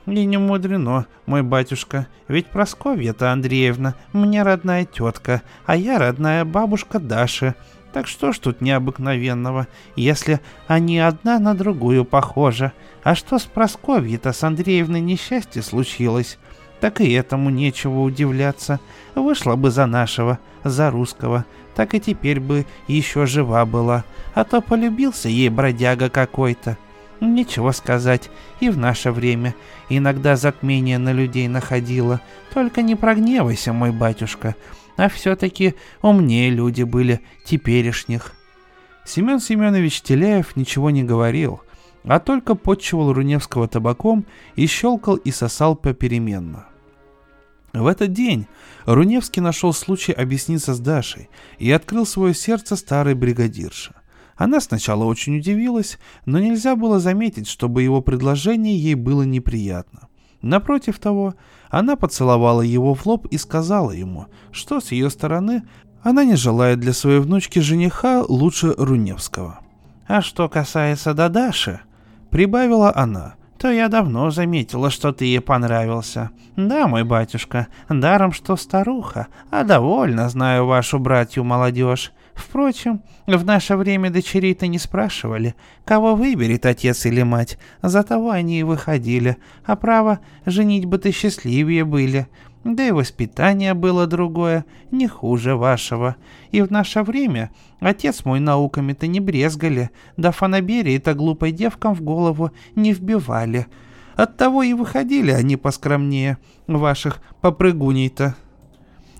«И не мудрено, мой батюшка, ведь Просковья-то Андреевна мне родная тетка, а я родная бабушка Даши. Так что ж тут необыкновенного, если они одна на другую похожи? А что с Просковьей-то с Андреевной несчастье случилось? Так и этому нечего удивляться. Вышла бы за нашего, за русского, так и теперь бы еще жива была. А то полюбился ей бродяга какой-то. Нечего сказать, и в наше время иногда затмение на людей находило. Только не прогневайся, мой батюшка, а все-таки умнее люди были теперешних. Семен Семенович Теляев ничего не говорил, а только подчивал Руневского табаком и щелкал и сосал попеременно. В этот день Руневский нашел случай объясниться с Дашей и открыл свое сердце старой бригадирше. Она сначала очень удивилась, но нельзя было заметить, чтобы его предложение ей было неприятно. Напротив того, она поцеловала его в лоб и сказала ему, что с ее стороны она не желает для своей внучки жениха лучше Руневского. «А что касается Дадаши», — прибавила она, то я давно заметила, что ты ей понравился. Да, мой батюшка, даром что старуха, а довольно знаю вашу братью молодежь. Впрочем, в наше время дочерей-то не спрашивали, кого выберет отец или мать, за того они и выходили, а право, женить бы ты счастливее были. Да и воспитание было другое, не хуже вашего. И в наше время отец мой науками-то не брезгали, да фанаберии-то глупой девкам в голову не вбивали. Оттого и выходили они поскромнее ваших попрыгуней-то.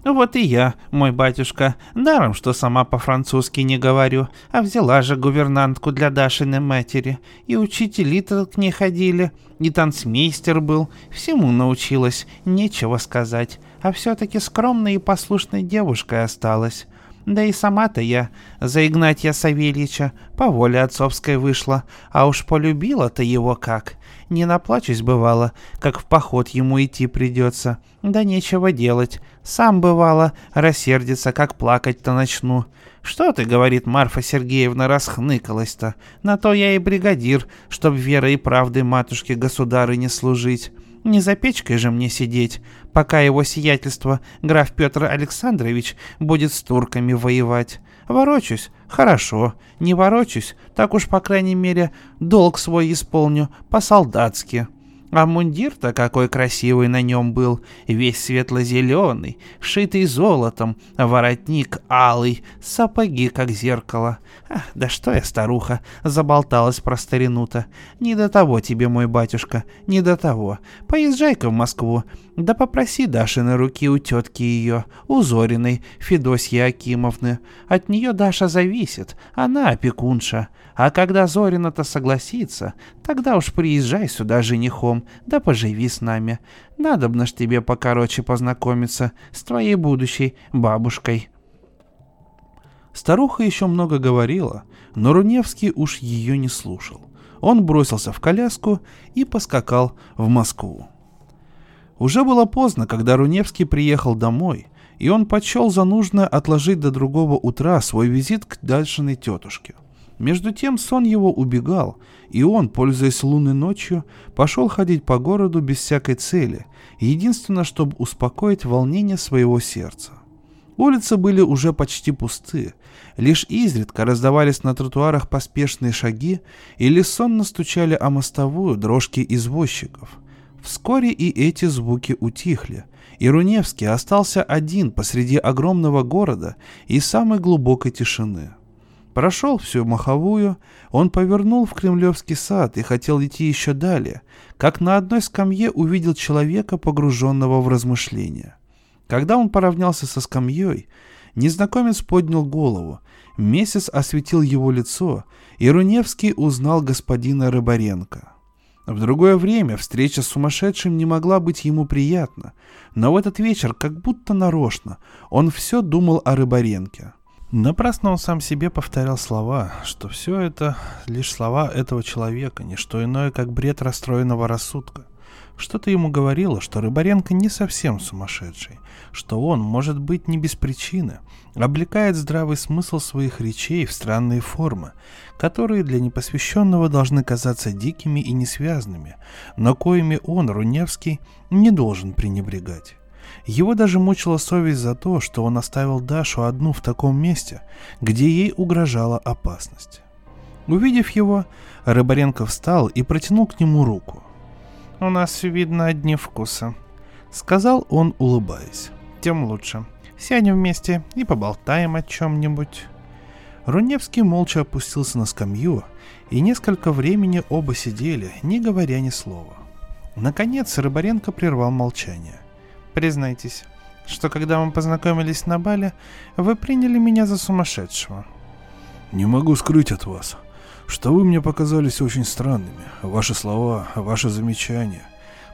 Вот и я, мой батюшка, даром, что сама по-французски не говорю, а взяла же гувернантку для Дашиной матери, и учители-то к ней ходили, и танцмейстер был, всему научилась, нечего сказать, а все-таки скромной и послушной девушкой осталась. Да и сама-то я за Игнатия Савельича по воле отцовской вышла, а уж полюбила-то его как. Не наплачусь бывало, как в поход ему идти придется. Да нечего делать. Сам бывало, рассердится, как плакать-то начну. Что ты, говорит Марфа Сергеевна, расхныкалась-то? На то я и бригадир, чтоб верой и правдой матушке государы не служить. Не за печкой же мне сидеть, пока его сиятельство, граф Петр Александрович, будет с турками воевать. Ворочусь? Хорошо. Не ворочусь? Так уж, по крайней мере, долг свой исполню по-солдатски. А мундир-то какой красивый на нем был, весь светло-зеленый, шитый золотом, воротник алый, сапоги как зеркало. Ах, да что я, старуха, заболталась про старину-то. Не до того тебе, мой батюшка, не до того. Поезжай-ка в Москву, да попроси Дашины руки у тетки ее, у Зориной, Федосьи Акимовны. От нее Даша зависит, она опекунша. А когда Зорина-то согласится, тогда уж приезжай сюда женихом, да поживи с нами. Надобно ж тебе покороче познакомиться с твоей будущей бабушкой». Старуха еще много говорила, но Руневский уж ее не слушал. Он бросился в коляску и поскакал в Москву. Уже было поздно, когда Руневский приехал домой, и он почел за нужное отложить до другого утра свой визит к Дальшиной тетушке – между тем сон его убегал, и он, пользуясь лунной ночью, пошел ходить по городу без всякой цели, единственно, чтобы успокоить волнение своего сердца. Улицы были уже почти пусты, лишь изредка раздавались на тротуарах поспешные шаги или сонно стучали о мостовую дрожки извозчиков. Вскоре и эти звуки утихли, и Руневский остался один посреди огромного города и самой глубокой тишины – Прошел всю маховую, он повернул в Кремлевский сад и хотел идти еще далее, как на одной скамье увидел человека, погруженного в размышления. Когда он поравнялся со скамьей, незнакомец поднял голову, месяц осветил его лицо, и Руневский узнал господина Рыбаренко. В другое время встреча с сумасшедшим не могла быть ему приятна, но в этот вечер, как будто нарочно, он все думал о Рыбаренке. Напрасно он сам себе повторял слова, что все это лишь слова этого человека, не что иное, как бред расстроенного рассудка. Что-то ему говорило, что Рыбаренко не совсем сумасшедший, что он, может быть, не без причины, облекает здравый смысл своих речей в странные формы, которые для непосвященного должны казаться дикими и несвязными, но коими он, Руневский, не должен пренебрегать. Его даже мучила совесть за то, что он оставил Дашу одну в таком месте, где ей угрожала опасность. Увидев его, Рыбаренко встал и протянул к нему руку. «У нас, видно, одни вкусы», — сказал он, улыбаясь. «Тем лучше. Сядем вместе и поболтаем о чем-нибудь». Руневский молча опустился на скамью, и несколько времени оба сидели, не говоря ни слова. Наконец Рыбаренко прервал молчание. Признайтесь, что когда мы познакомились на бале, вы приняли меня за сумасшедшего. Не могу скрыть от вас, что вы мне показались очень странными. Ваши слова, ваши замечания.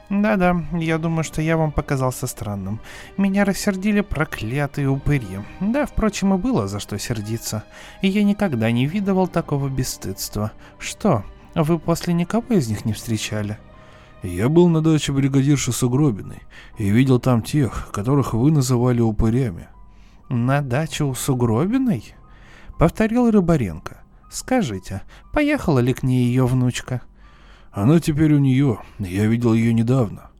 Да-да, я думаю, что я вам показался странным. Меня рассердили проклятые упыри. Да, впрочем, и было за что сердиться. И я никогда не видывал такого бесстыдства. Что, вы после никого из них не встречали? Я был на даче бригадирши Сугробиной и видел там тех, которых вы называли упырями. На даче у Сугробиной? Повторил Рыбаренко. Скажите, поехала ли к ней ее внучка? Она теперь у нее. Я видел ее недавно.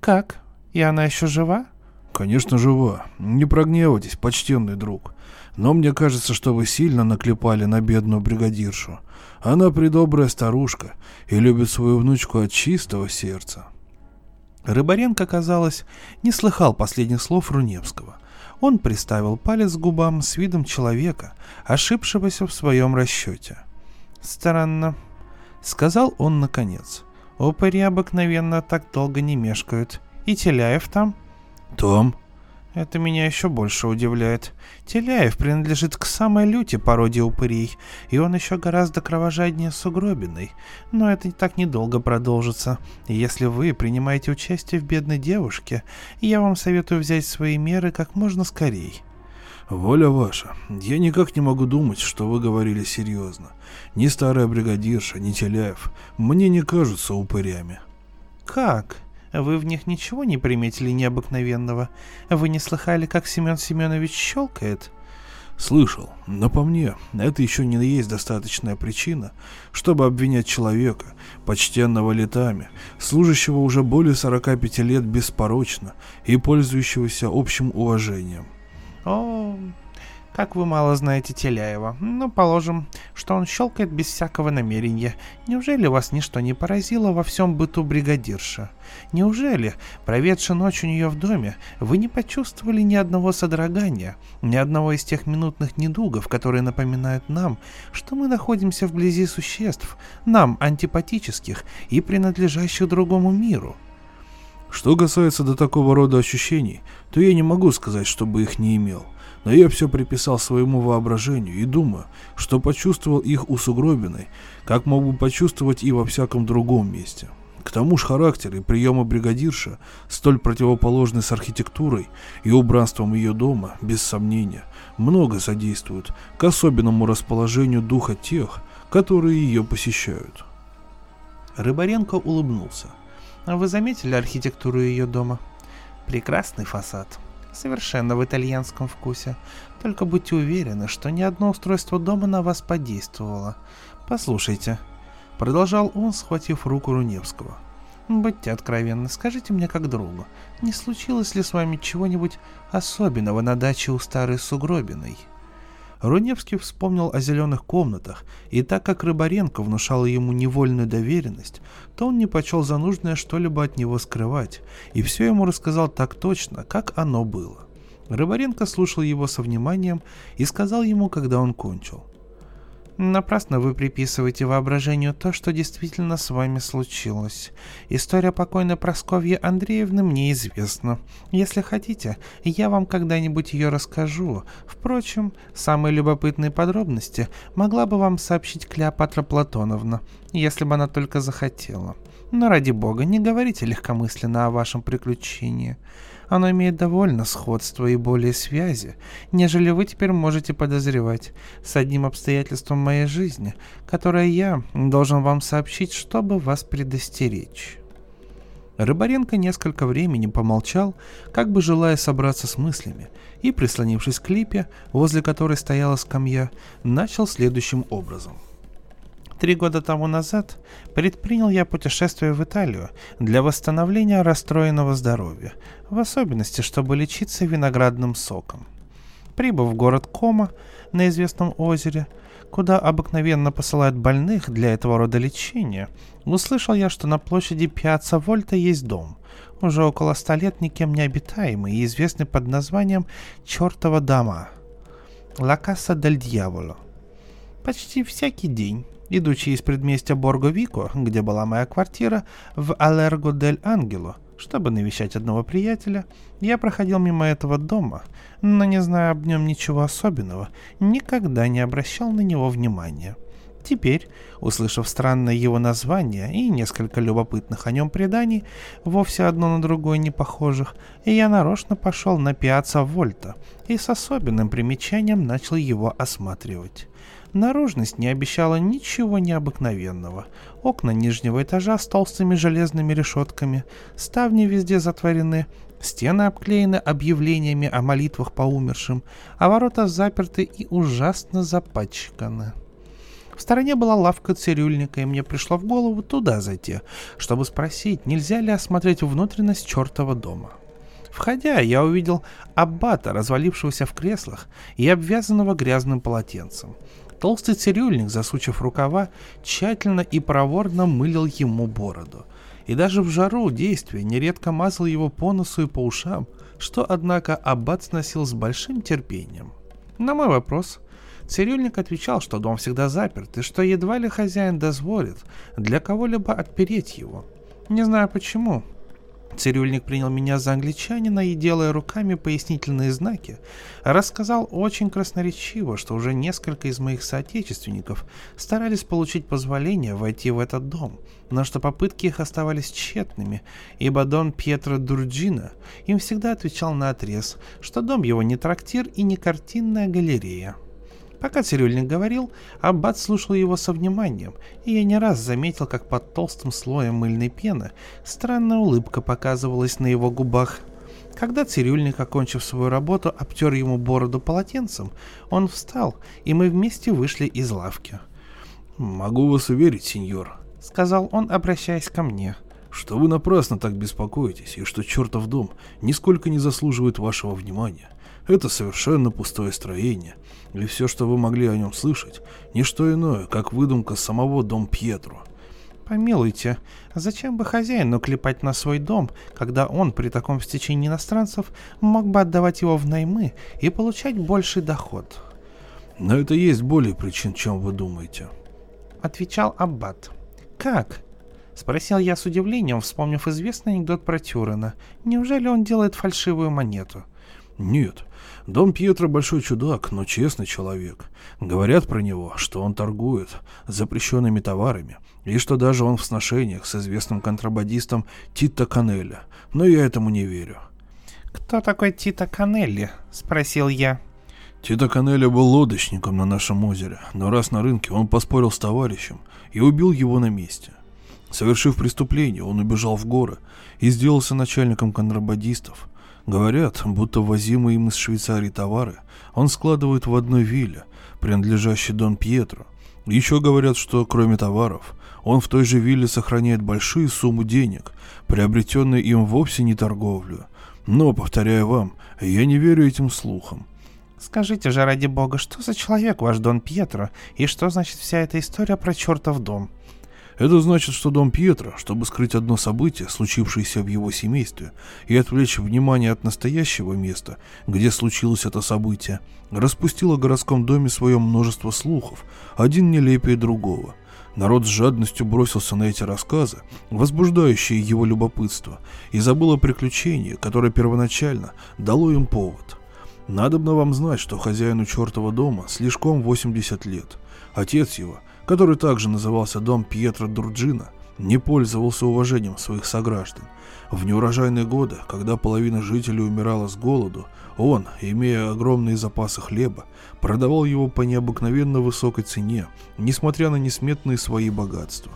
Как? И она еще жива? Конечно, жива. Не прогневайтесь, почтенный друг. Но мне кажется, что вы сильно наклепали на бедную бригадиршу. Она придобрая старушка и любит свою внучку от чистого сердца. Рыбаренко, казалось, не слыхал последних слов Руневского. Он приставил палец к губам с видом человека, ошибшегося в своем расчете. «Странно», — сказал он наконец. «Упыри обыкновенно так долго не мешкают. И Теляев там?» «Там?» Это меня еще больше удивляет. Теляев принадлежит к самой люте породе упырей, и он еще гораздо кровожаднее сугробиной. Но это так недолго продолжится. Если вы принимаете участие в бедной девушке, я вам советую взять свои меры как можно скорей. Воля ваша. Я никак не могу думать, что вы говорили серьезно. Ни старая бригадирша, ни Теляев мне не кажутся упырями. Как? Вы в них ничего не приметили необыкновенного? Вы не слыхали, как Семен Семенович щелкает?» Слышал, но по мне, это еще не есть достаточная причина, чтобы обвинять человека, почтенного летами, служащего уже более 45 лет беспорочно и пользующегося общим уважением. О, как вы мало знаете Теляева. Ну, положим, что он щелкает без всякого намерения. Неужели вас ничто не поразило во всем быту бригадирша? Неужели, проведши ночь у нее в доме, вы не почувствовали ни одного содрогания, ни одного из тех минутных недугов, которые напоминают нам, что мы находимся вблизи существ, нам антипатических и принадлежащих другому миру? Что касается до такого рода ощущений, то я не могу сказать, чтобы их не имел – но я все приписал своему воображению и думаю, что почувствовал их у Сугробиной, как мог бы почувствовать и во всяком другом месте. К тому же характер и приемы бригадирша, столь противоположны с архитектурой и убранством ее дома, без сомнения, много содействуют к особенному расположению духа тех, которые ее посещают. Рыбаренко улыбнулся. А вы заметили архитектуру ее дома? Прекрасный фасад совершенно в итальянском вкусе. Только будьте уверены, что ни одно устройство дома на вас подействовало. Послушайте, продолжал он, схватив руку Руневского. Будьте откровенны, скажите мне как другу, не случилось ли с вами чего-нибудь особенного на даче у старой Сугробиной? Руневский вспомнил о зеленых комнатах, и так как Рыбаренко внушал ему невольную доверенность, то он не почел за нужное что-либо от него скрывать, и все ему рассказал так точно, как оно было. Рыбаренко слушал его со вниманием и сказал ему, когда он кончил. Напрасно вы приписываете воображению то, что действительно с вами случилось. История покойной Просковьи Андреевны мне известна. Если хотите, я вам когда-нибудь ее расскажу. Впрочем, самые любопытные подробности могла бы вам сообщить Клеопатра Платоновна, если бы она только захотела. Но ради бога, не говорите легкомысленно о вашем приключении. Оно имеет довольно сходства и более связи, нежели вы теперь можете подозревать, с одним обстоятельством моей жизни, которое я должен вам сообщить, чтобы вас предостеречь». Рыбаренко несколько времени помолчал, как бы желая собраться с мыслями, и, прислонившись к липе, возле которой стояла скамья, начал следующим образом – Три года тому назад предпринял я путешествие в Италию для восстановления расстроенного здоровья, в особенности, чтобы лечиться виноградным соком. Прибыв в город Кома на известном озере, куда обыкновенно посылают больных для этого рода лечения, услышал я, что на площади Пиаца Вольта есть дом, уже около ста лет никем не обитаемый и известный под названием «Чертова дома» – «Ла Касса дель Дьяволо». Почти всякий день идучи из предместья Борго-Вико, где была моя квартира, в Алерго-дель-Ангело, чтобы навещать одного приятеля, я проходил мимо этого дома, но не зная об нем ничего особенного, никогда не обращал на него внимания. Теперь, услышав странное его название и несколько любопытных о нем преданий, вовсе одно на другое не похожих, я нарочно пошел на пиаца Вольта и с особенным примечанием начал его осматривать. Наружность не обещала ничего необыкновенного. Окна нижнего этажа с толстыми железными решетками, ставни везде затворены, стены обклеены объявлениями о молитвах по умершим, а ворота заперты и ужасно запачканы. В стороне была лавка цирюльника, и мне пришло в голову туда зайти, чтобы спросить, нельзя ли осмотреть внутренность чертова дома. Входя, я увидел аббата, развалившегося в креслах и обвязанного грязным полотенцем. Толстый цирюльник, засучив рукава, тщательно и проворно мылил ему бороду. И даже в жару действия нередко мазал его по носу и по ушам, что, однако, аббат сносил с большим терпением. На мой вопрос, Цирюльник отвечал, что дом всегда заперт, и что едва ли хозяин дозволит для кого-либо отпереть его. Не знаю почему. Цирюльник принял меня за англичанина и, делая руками пояснительные знаки, рассказал очень красноречиво, что уже несколько из моих соотечественников старались получить позволение войти в этот дом, но что попытки их оставались тщетными, ибо Дон Пьетро Дурджина им всегда отвечал на отрез, что дом его не трактир и не картинная галерея. Пока цирюльник говорил, Аббат слушал его со вниманием, и я не раз заметил, как под толстым слоем мыльной пены странная улыбка показывалась на его губах. Когда цирюльник, окончив свою работу, обтер ему бороду полотенцем, он встал, и мы вместе вышли из лавки. «Могу вас уверить, сеньор», — сказал он, обращаясь ко мне, — «что вы напрасно так беспокоитесь, и что чертов дом нисколько не заслуживает вашего внимания. Это совершенно пустое строение, и все, что вы могли о нем слышать, не что иное, как выдумка самого Дом Пьетро. Помилуйте, зачем бы хозяину клепать на свой дом, когда он при таком стечении иностранцев мог бы отдавать его в наймы и получать больший доход? Но это есть более причин, чем вы думаете. Отвечал Аббат. Как? Спросил я с удивлением, вспомнив известный анекдот про Тюрена. Неужели он делает фальшивую монету? Нет, Дом Пьетро большой чудак, но честный человек. Говорят про него, что он торгует запрещенными товарами, и что даже он в сношениях с известным контрабандистом Тито Канелли, но я этому не верю. «Кто такой Тито Канелли?» — спросил я. Тито Канелли был лодочником на нашем озере, но раз на рынке он поспорил с товарищем и убил его на месте. Совершив преступление, он убежал в горы и сделался начальником контрабандистов, Говорят, будто возимые им из Швейцарии товары он складывает в одной вилле, принадлежащей Дон Пьетро. Еще говорят, что кроме товаров, он в той же вилле сохраняет большие суммы денег, приобретенные им вовсе не торговлю. Но, повторяю вам, я не верю этим слухам. Скажите же, ради бога, что за человек ваш Дон Пьетро, и что значит вся эта история про чертов дом? Это значит, что дом Пьетро, чтобы скрыть одно событие, случившееся в его семействе, и отвлечь внимание от настоящего места, где случилось это событие, распустил о городском доме свое множество слухов, один нелепее другого. Народ с жадностью бросился на эти рассказы, возбуждающие его любопытство, и забыл о приключении, которое первоначально дало им повод. Надобно вам знать, что хозяину чертова дома слишком 80 лет. Отец его – который также назывался дом Пьетро Дурджина, не пользовался уважением своих сограждан. В неурожайные годы, когда половина жителей умирала с голоду, он, имея огромные запасы хлеба, продавал его по необыкновенно высокой цене, несмотря на несметные свои богатства.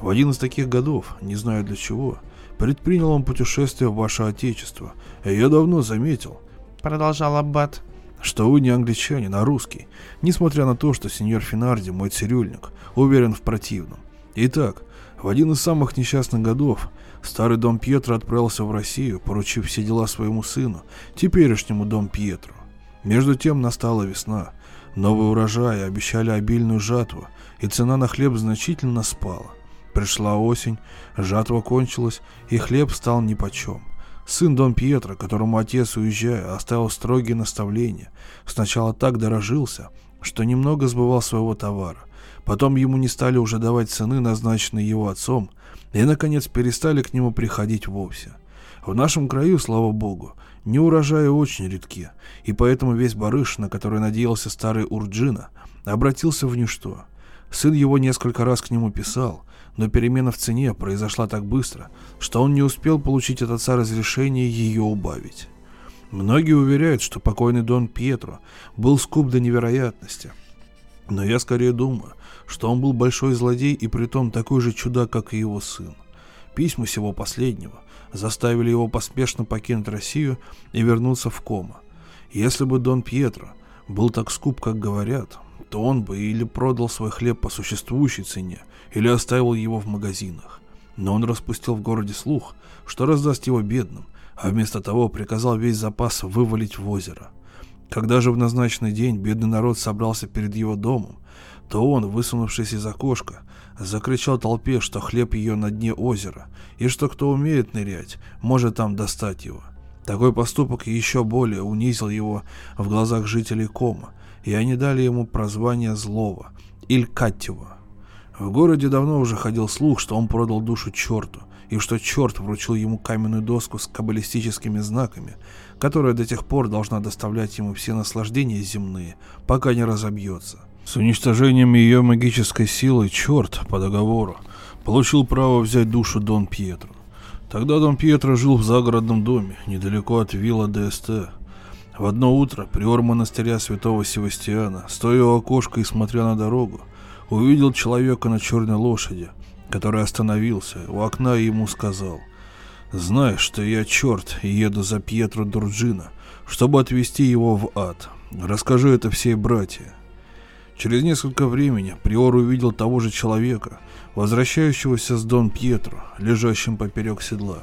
В один из таких годов, не знаю для чего, предпринял он путешествие в ваше отечество, и я давно заметил, продолжал Аббат, что вы не англичанин, а русский, несмотря на то, что сеньор Финарди, мой цирюльник, уверен в противном. Итак, в один из самых несчастных годов старый дом Пьетро отправился в Россию, поручив все дела своему сыну, теперешнему дом Пьетро. Между тем настала весна, новый урожай обещали обильную жатву, и цена на хлеб значительно спала. Пришла осень, жатва кончилась, и хлеб стал нипочем. Сын Дон Пьетро, которому отец, уезжая, оставил строгие наставления, сначала так дорожился, что немного сбывал своего товара. Потом ему не стали уже давать цены, назначенные его отцом, и, наконец, перестали к нему приходить вовсе. В нашем краю, слава богу, неурожаи очень редки, и поэтому весь барыш, на который надеялся старый Урджина, обратился в ничто. Сын его несколько раз к нему писал, но перемена в цене произошла так быстро, что он не успел получить от отца разрешение ее убавить. Многие уверяют, что покойный Дон Пьетро был скуп до невероятности. Но я скорее думаю, что он был большой злодей и притом такой же чудак, как и его сын. Письма сего последнего заставили его поспешно покинуть Россию и вернуться в Кома. Если бы Дон Пьетро был так скуп, как говорят, то он бы или продал свой хлеб по существующей цене, или оставил его в магазинах. Но он распустил в городе слух, что раздаст его бедным, а вместо того приказал весь запас вывалить в озеро. Когда же в назначенный день бедный народ собрался перед его домом, то он, высунувшись из окошка, закричал толпе, что хлеб ее на дне озера, и что кто умеет нырять, может там достать его. Такой поступок еще более унизил его в глазах жителей Кома, и они дали ему прозвание злого, Илькаттева. В городе давно уже ходил слух, что он продал душу черту, и что черт вручил ему каменную доску с каббалистическими знаками, которая до тех пор должна доставлять ему все наслаждения земные, пока не разобьется. С уничтожением ее магической силы черт по договору получил право взять душу Дон Пьетро. Тогда Дон Пьетро жил в загородном доме, недалеко от вилла ДСТ. В одно утро приор монастыря святого Севастьяна, стоя у окошка и смотря на дорогу, увидел человека на черной лошади, который остановился у окна и ему сказал, «Знаешь, что я черт и еду за Пьетро Дурджина, чтобы отвезти его в ад. Расскажи это всей братья». Через несколько времени Приор увидел того же человека, возвращающегося с Дон Пьетро, лежащим поперек седла.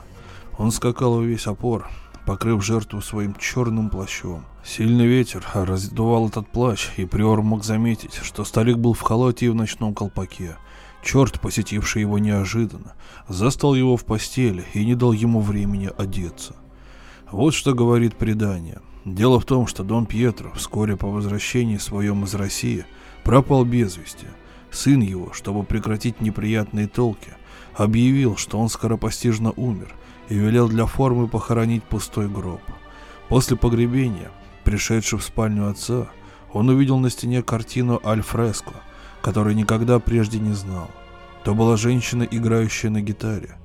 Он скакал во весь опор, покрыв жертву своим черным плащом. Сильный ветер раздувал этот плащ, и Приор мог заметить, что старик был в халате и в ночном колпаке. Черт, посетивший его неожиданно, застал его в постели и не дал ему времени одеться. Вот что говорит предание. Дело в том, что Дон Пьетро вскоре по возвращении своем из России пропал без вести. Сын его, чтобы прекратить неприятные толки, объявил, что он скоропостижно умер – и велел для формы похоронить пустой гроб. После погребения, пришедший в спальню отца, он увидел на стене картину Альфреско, которую никогда прежде не знал. То была женщина, играющая на гитаре.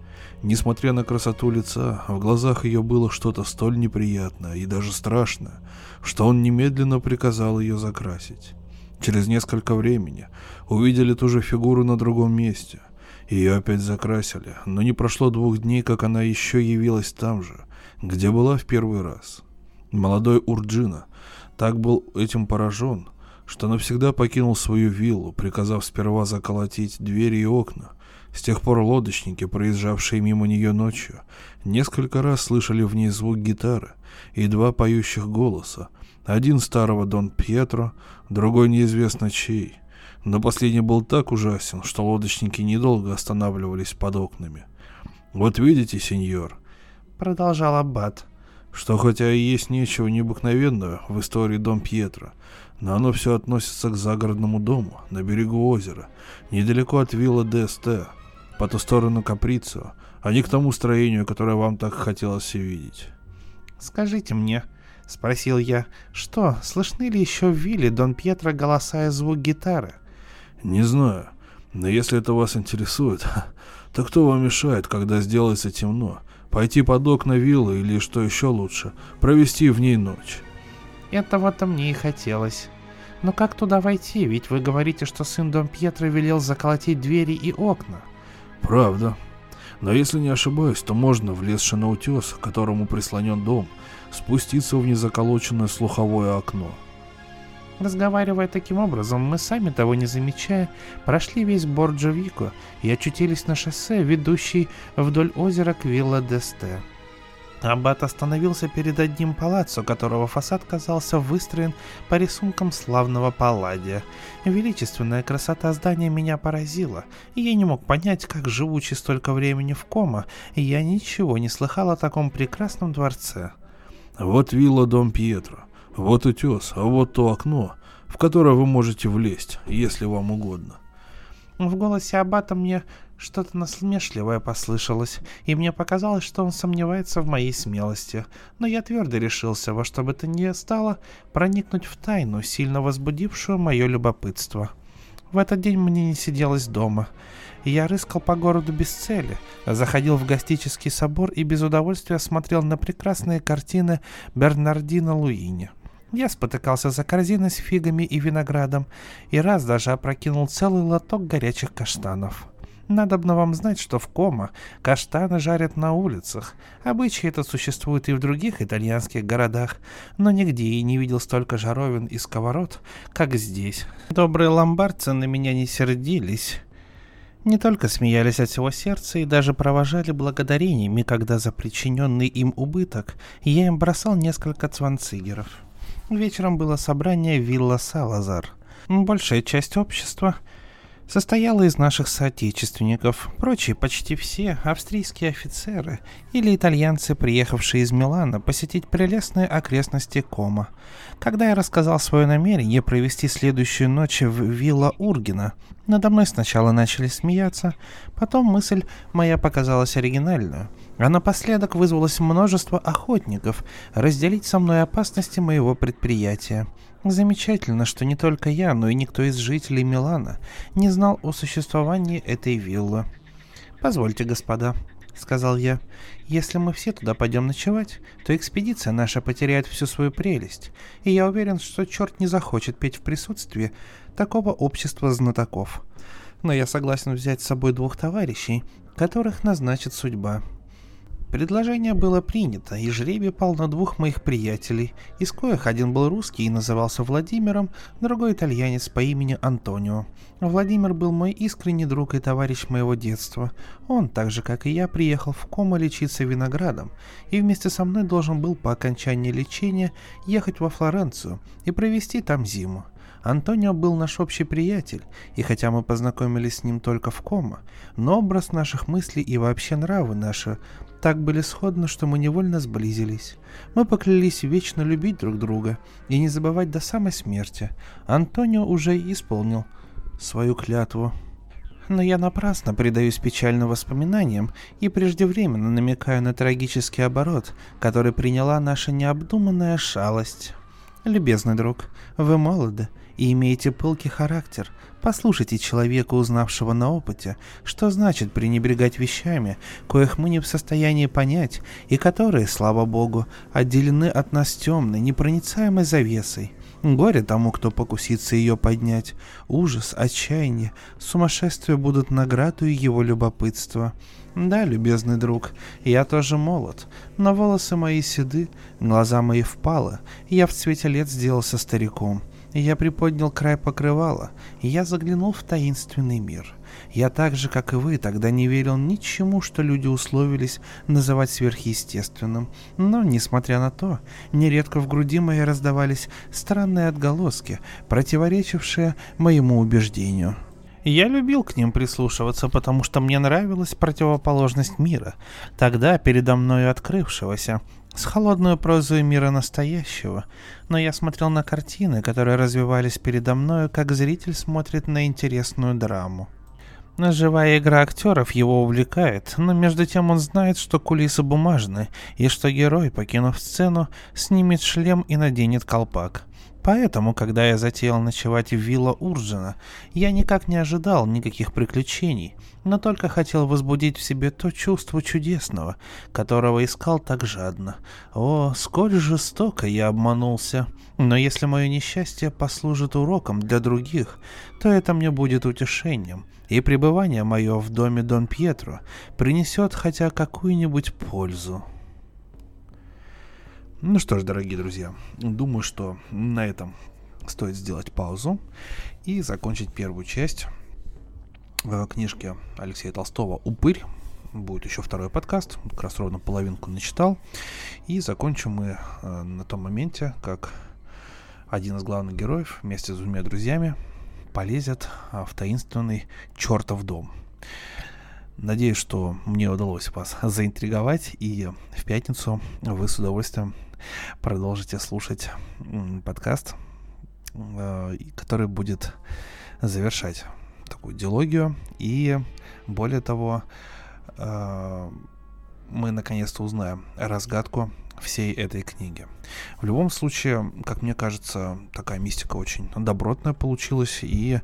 Несмотря на красоту лица, в глазах ее было что-то столь неприятное и даже страшное, что он немедленно приказал ее закрасить. Через несколько времени увидели ту же фигуру на другом месте – ее опять закрасили, но не прошло двух дней, как она еще явилась там же, где была в первый раз. Молодой Урджина так был этим поражен, что навсегда покинул свою виллу, приказав сперва заколотить двери и окна. С тех пор лодочники, проезжавшие мимо нее ночью, несколько раз слышали в ней звук гитары и два поющих голоса. Один старого Дон Пьетро, другой неизвестно чей. Но последний был так ужасен, что лодочники недолго останавливались под окнами. «Вот видите, сеньор», — продолжал Аббат, что хотя и есть нечего необыкновенного в истории Дом Пьетро, но оно все относится к загородному дому на берегу озера, недалеко от вилла ДСТ, по ту сторону Каприцо, а не к тому строению, которое вам так хотелось видеть. «Скажите мне», — спросил я, — «что, слышны ли еще в вилле Дон Пьетро голоса и звук гитары?» Не знаю, но если это вас интересует, [laughs] то кто вам мешает, когда сделается темно, пойти под окна виллы или, что еще лучше, провести в ней ночь? Этого-то мне и хотелось. Но как туда войти? Ведь вы говорите, что сын Дом Пьетро велел заколотить двери и окна. Правда. Но если не ошибаюсь, то можно, влезши на утес, к которому прислонен дом, спуститься в незаколоченное слуховое окно. Разговаривая таким образом, мы сами того не замечая, прошли весь Борджо-Вико и очутились на шоссе, ведущей вдоль озера к Вилла Десте. Аббат остановился перед одним палаццо, которого фасад казался выстроен по рисункам славного Палладия. Величественная красота здания меня поразила, и я не мог понять, как живучи столько времени в кома, я ничего не слыхал о таком прекрасном дворце. «Вот вилла Дом Пьетро», вот утес, а вот то окно, в которое вы можете влезть, если вам угодно. В голосе Аббата мне что-то насмешливое послышалось, и мне показалось, что он сомневается в моей смелости, но я твердо решился во что бы то ни стало проникнуть в тайну, сильно возбудившую мое любопытство. В этот день мне не сиделось дома. Я рыскал по городу без цели, заходил в гостический собор и без удовольствия смотрел на прекрасные картины Бернардино Луини. Я спотыкался за корзиной с фигами и виноградом и раз даже опрокинул целый лоток горячих каштанов. Надобно вам знать, что в Кома каштаны жарят на улицах. Обычай этот существует и в других итальянских городах, но нигде я не видел столько жаровин и сковород, как здесь. Добрые ломбардцы на меня не сердились. Не только смеялись от всего сердца и даже провожали благодарениями, когда за причиненный им убыток я им бросал несколько цванцигеров. Вечером было собрание Вилла Салазар. Большая часть общества состояла из наших соотечественников, прочие почти все австрийские офицеры или итальянцы, приехавшие из Милана посетить прелестные окрестности Кома. Когда я рассказал свое намерение провести следующую ночь в Вилла Ургина, надо мной сначала начали смеяться, потом мысль моя показалась оригинальную, а напоследок вызвалось множество охотников разделить со мной опасности моего предприятия. Замечательно, что не только я, но и никто из жителей Милана не знал о существовании этой виллы. «Позвольте, господа», — сказал я, — «если мы все туда пойдем ночевать, то экспедиция наша потеряет всю свою прелесть, и я уверен, что черт не захочет петь в присутствии такого общества знатоков. Но я согласен взять с собой двух товарищей, которых назначит судьба». Предложение было принято, и жребий пал на двух моих приятелей, из коих один был русский и назывался Владимиром, другой итальянец по имени Антонио. Владимир был мой искренний друг и товарищ моего детства. Он, так же как и я, приехал в Комо лечиться виноградом, и вместе со мной должен был по окончании лечения ехать во Флоренцию и провести там зиму. Антонио был наш общий приятель, и хотя мы познакомились с ним только в кома, но образ наших мыслей и вообще нравы наши так были сходны, что мы невольно сблизились. Мы поклялись вечно любить друг друга и не забывать до самой смерти. Антонио уже исполнил свою клятву. Но я напрасно предаюсь печальным воспоминаниям и преждевременно намекаю на трагический оборот, который приняла наша необдуманная шалость. Любезный друг, вы молоды и имеете пылкий характер, Послушайте человека, узнавшего на опыте, что значит пренебрегать вещами, коих мы не в состоянии понять, и которые, слава богу, отделены от нас темной, непроницаемой завесой. Горе тому, кто покусится ее поднять. Ужас, отчаяние, сумасшествие будут наградой его любопытства. Да, любезный друг, я тоже молод, но волосы мои седы, глаза мои впалы, я в цвете лет сделался стариком. Я приподнял край покрывала, и я заглянул в таинственный мир. Я так же, как и вы, тогда не верил ничему, что люди условились называть сверхъестественным. Но, несмотря на то, нередко в груди моей раздавались странные отголоски, противоречившие моему убеждению. Я любил к ним прислушиваться, потому что мне нравилась противоположность мира, тогда передо мною открывшегося, с холодной прозой мира настоящего, но я смотрел на картины, которые развивались передо мною, как зритель смотрит на интересную драму. Живая игра актеров его увлекает, но между тем он знает, что кулисы бумажны, и что герой, покинув сцену, снимет шлем и наденет колпак. Поэтому, когда я затеял ночевать в вилла Урджина, я никак не ожидал никаких приключений, но только хотел возбудить в себе то чувство чудесного, которого искал так жадно. О, сколь жестоко я обманулся! Но если мое несчастье послужит уроком для других, то это мне будет утешением, и пребывание мое в доме Дон Пьетро принесет хотя какую-нибудь пользу. Ну что ж, дорогие друзья, думаю, что на этом стоит сделать паузу и закончить первую часть э, книжки Алексея Толстого «Упырь». Будет еще второй подкаст, как раз ровно половинку начитал. И закончим мы э, на том моменте, как один из главных героев вместе с двумя друзьями полезет э, в таинственный чертов дом. Надеюсь, что мне удалось вас заинтриговать, и в пятницу вы с удовольствием продолжите слушать подкаст, э, который будет завершать такую диалогию. И более того, э, мы наконец-то узнаем разгадку всей этой книги. В любом случае, как мне кажется, такая мистика очень добротная получилась, и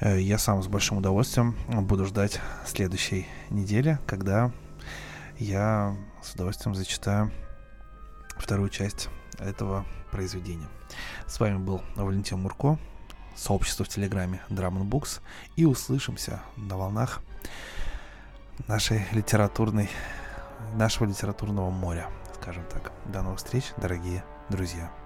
э, я сам с большим удовольствием буду ждать следующей недели, когда я с удовольствием зачитаю вторую часть этого произведения. С вами был Валентин Мурко, сообщество в Телеграме Drum Books, и услышимся на волнах нашей литературной, нашего литературного моря, скажем так. До новых встреч, дорогие друзья.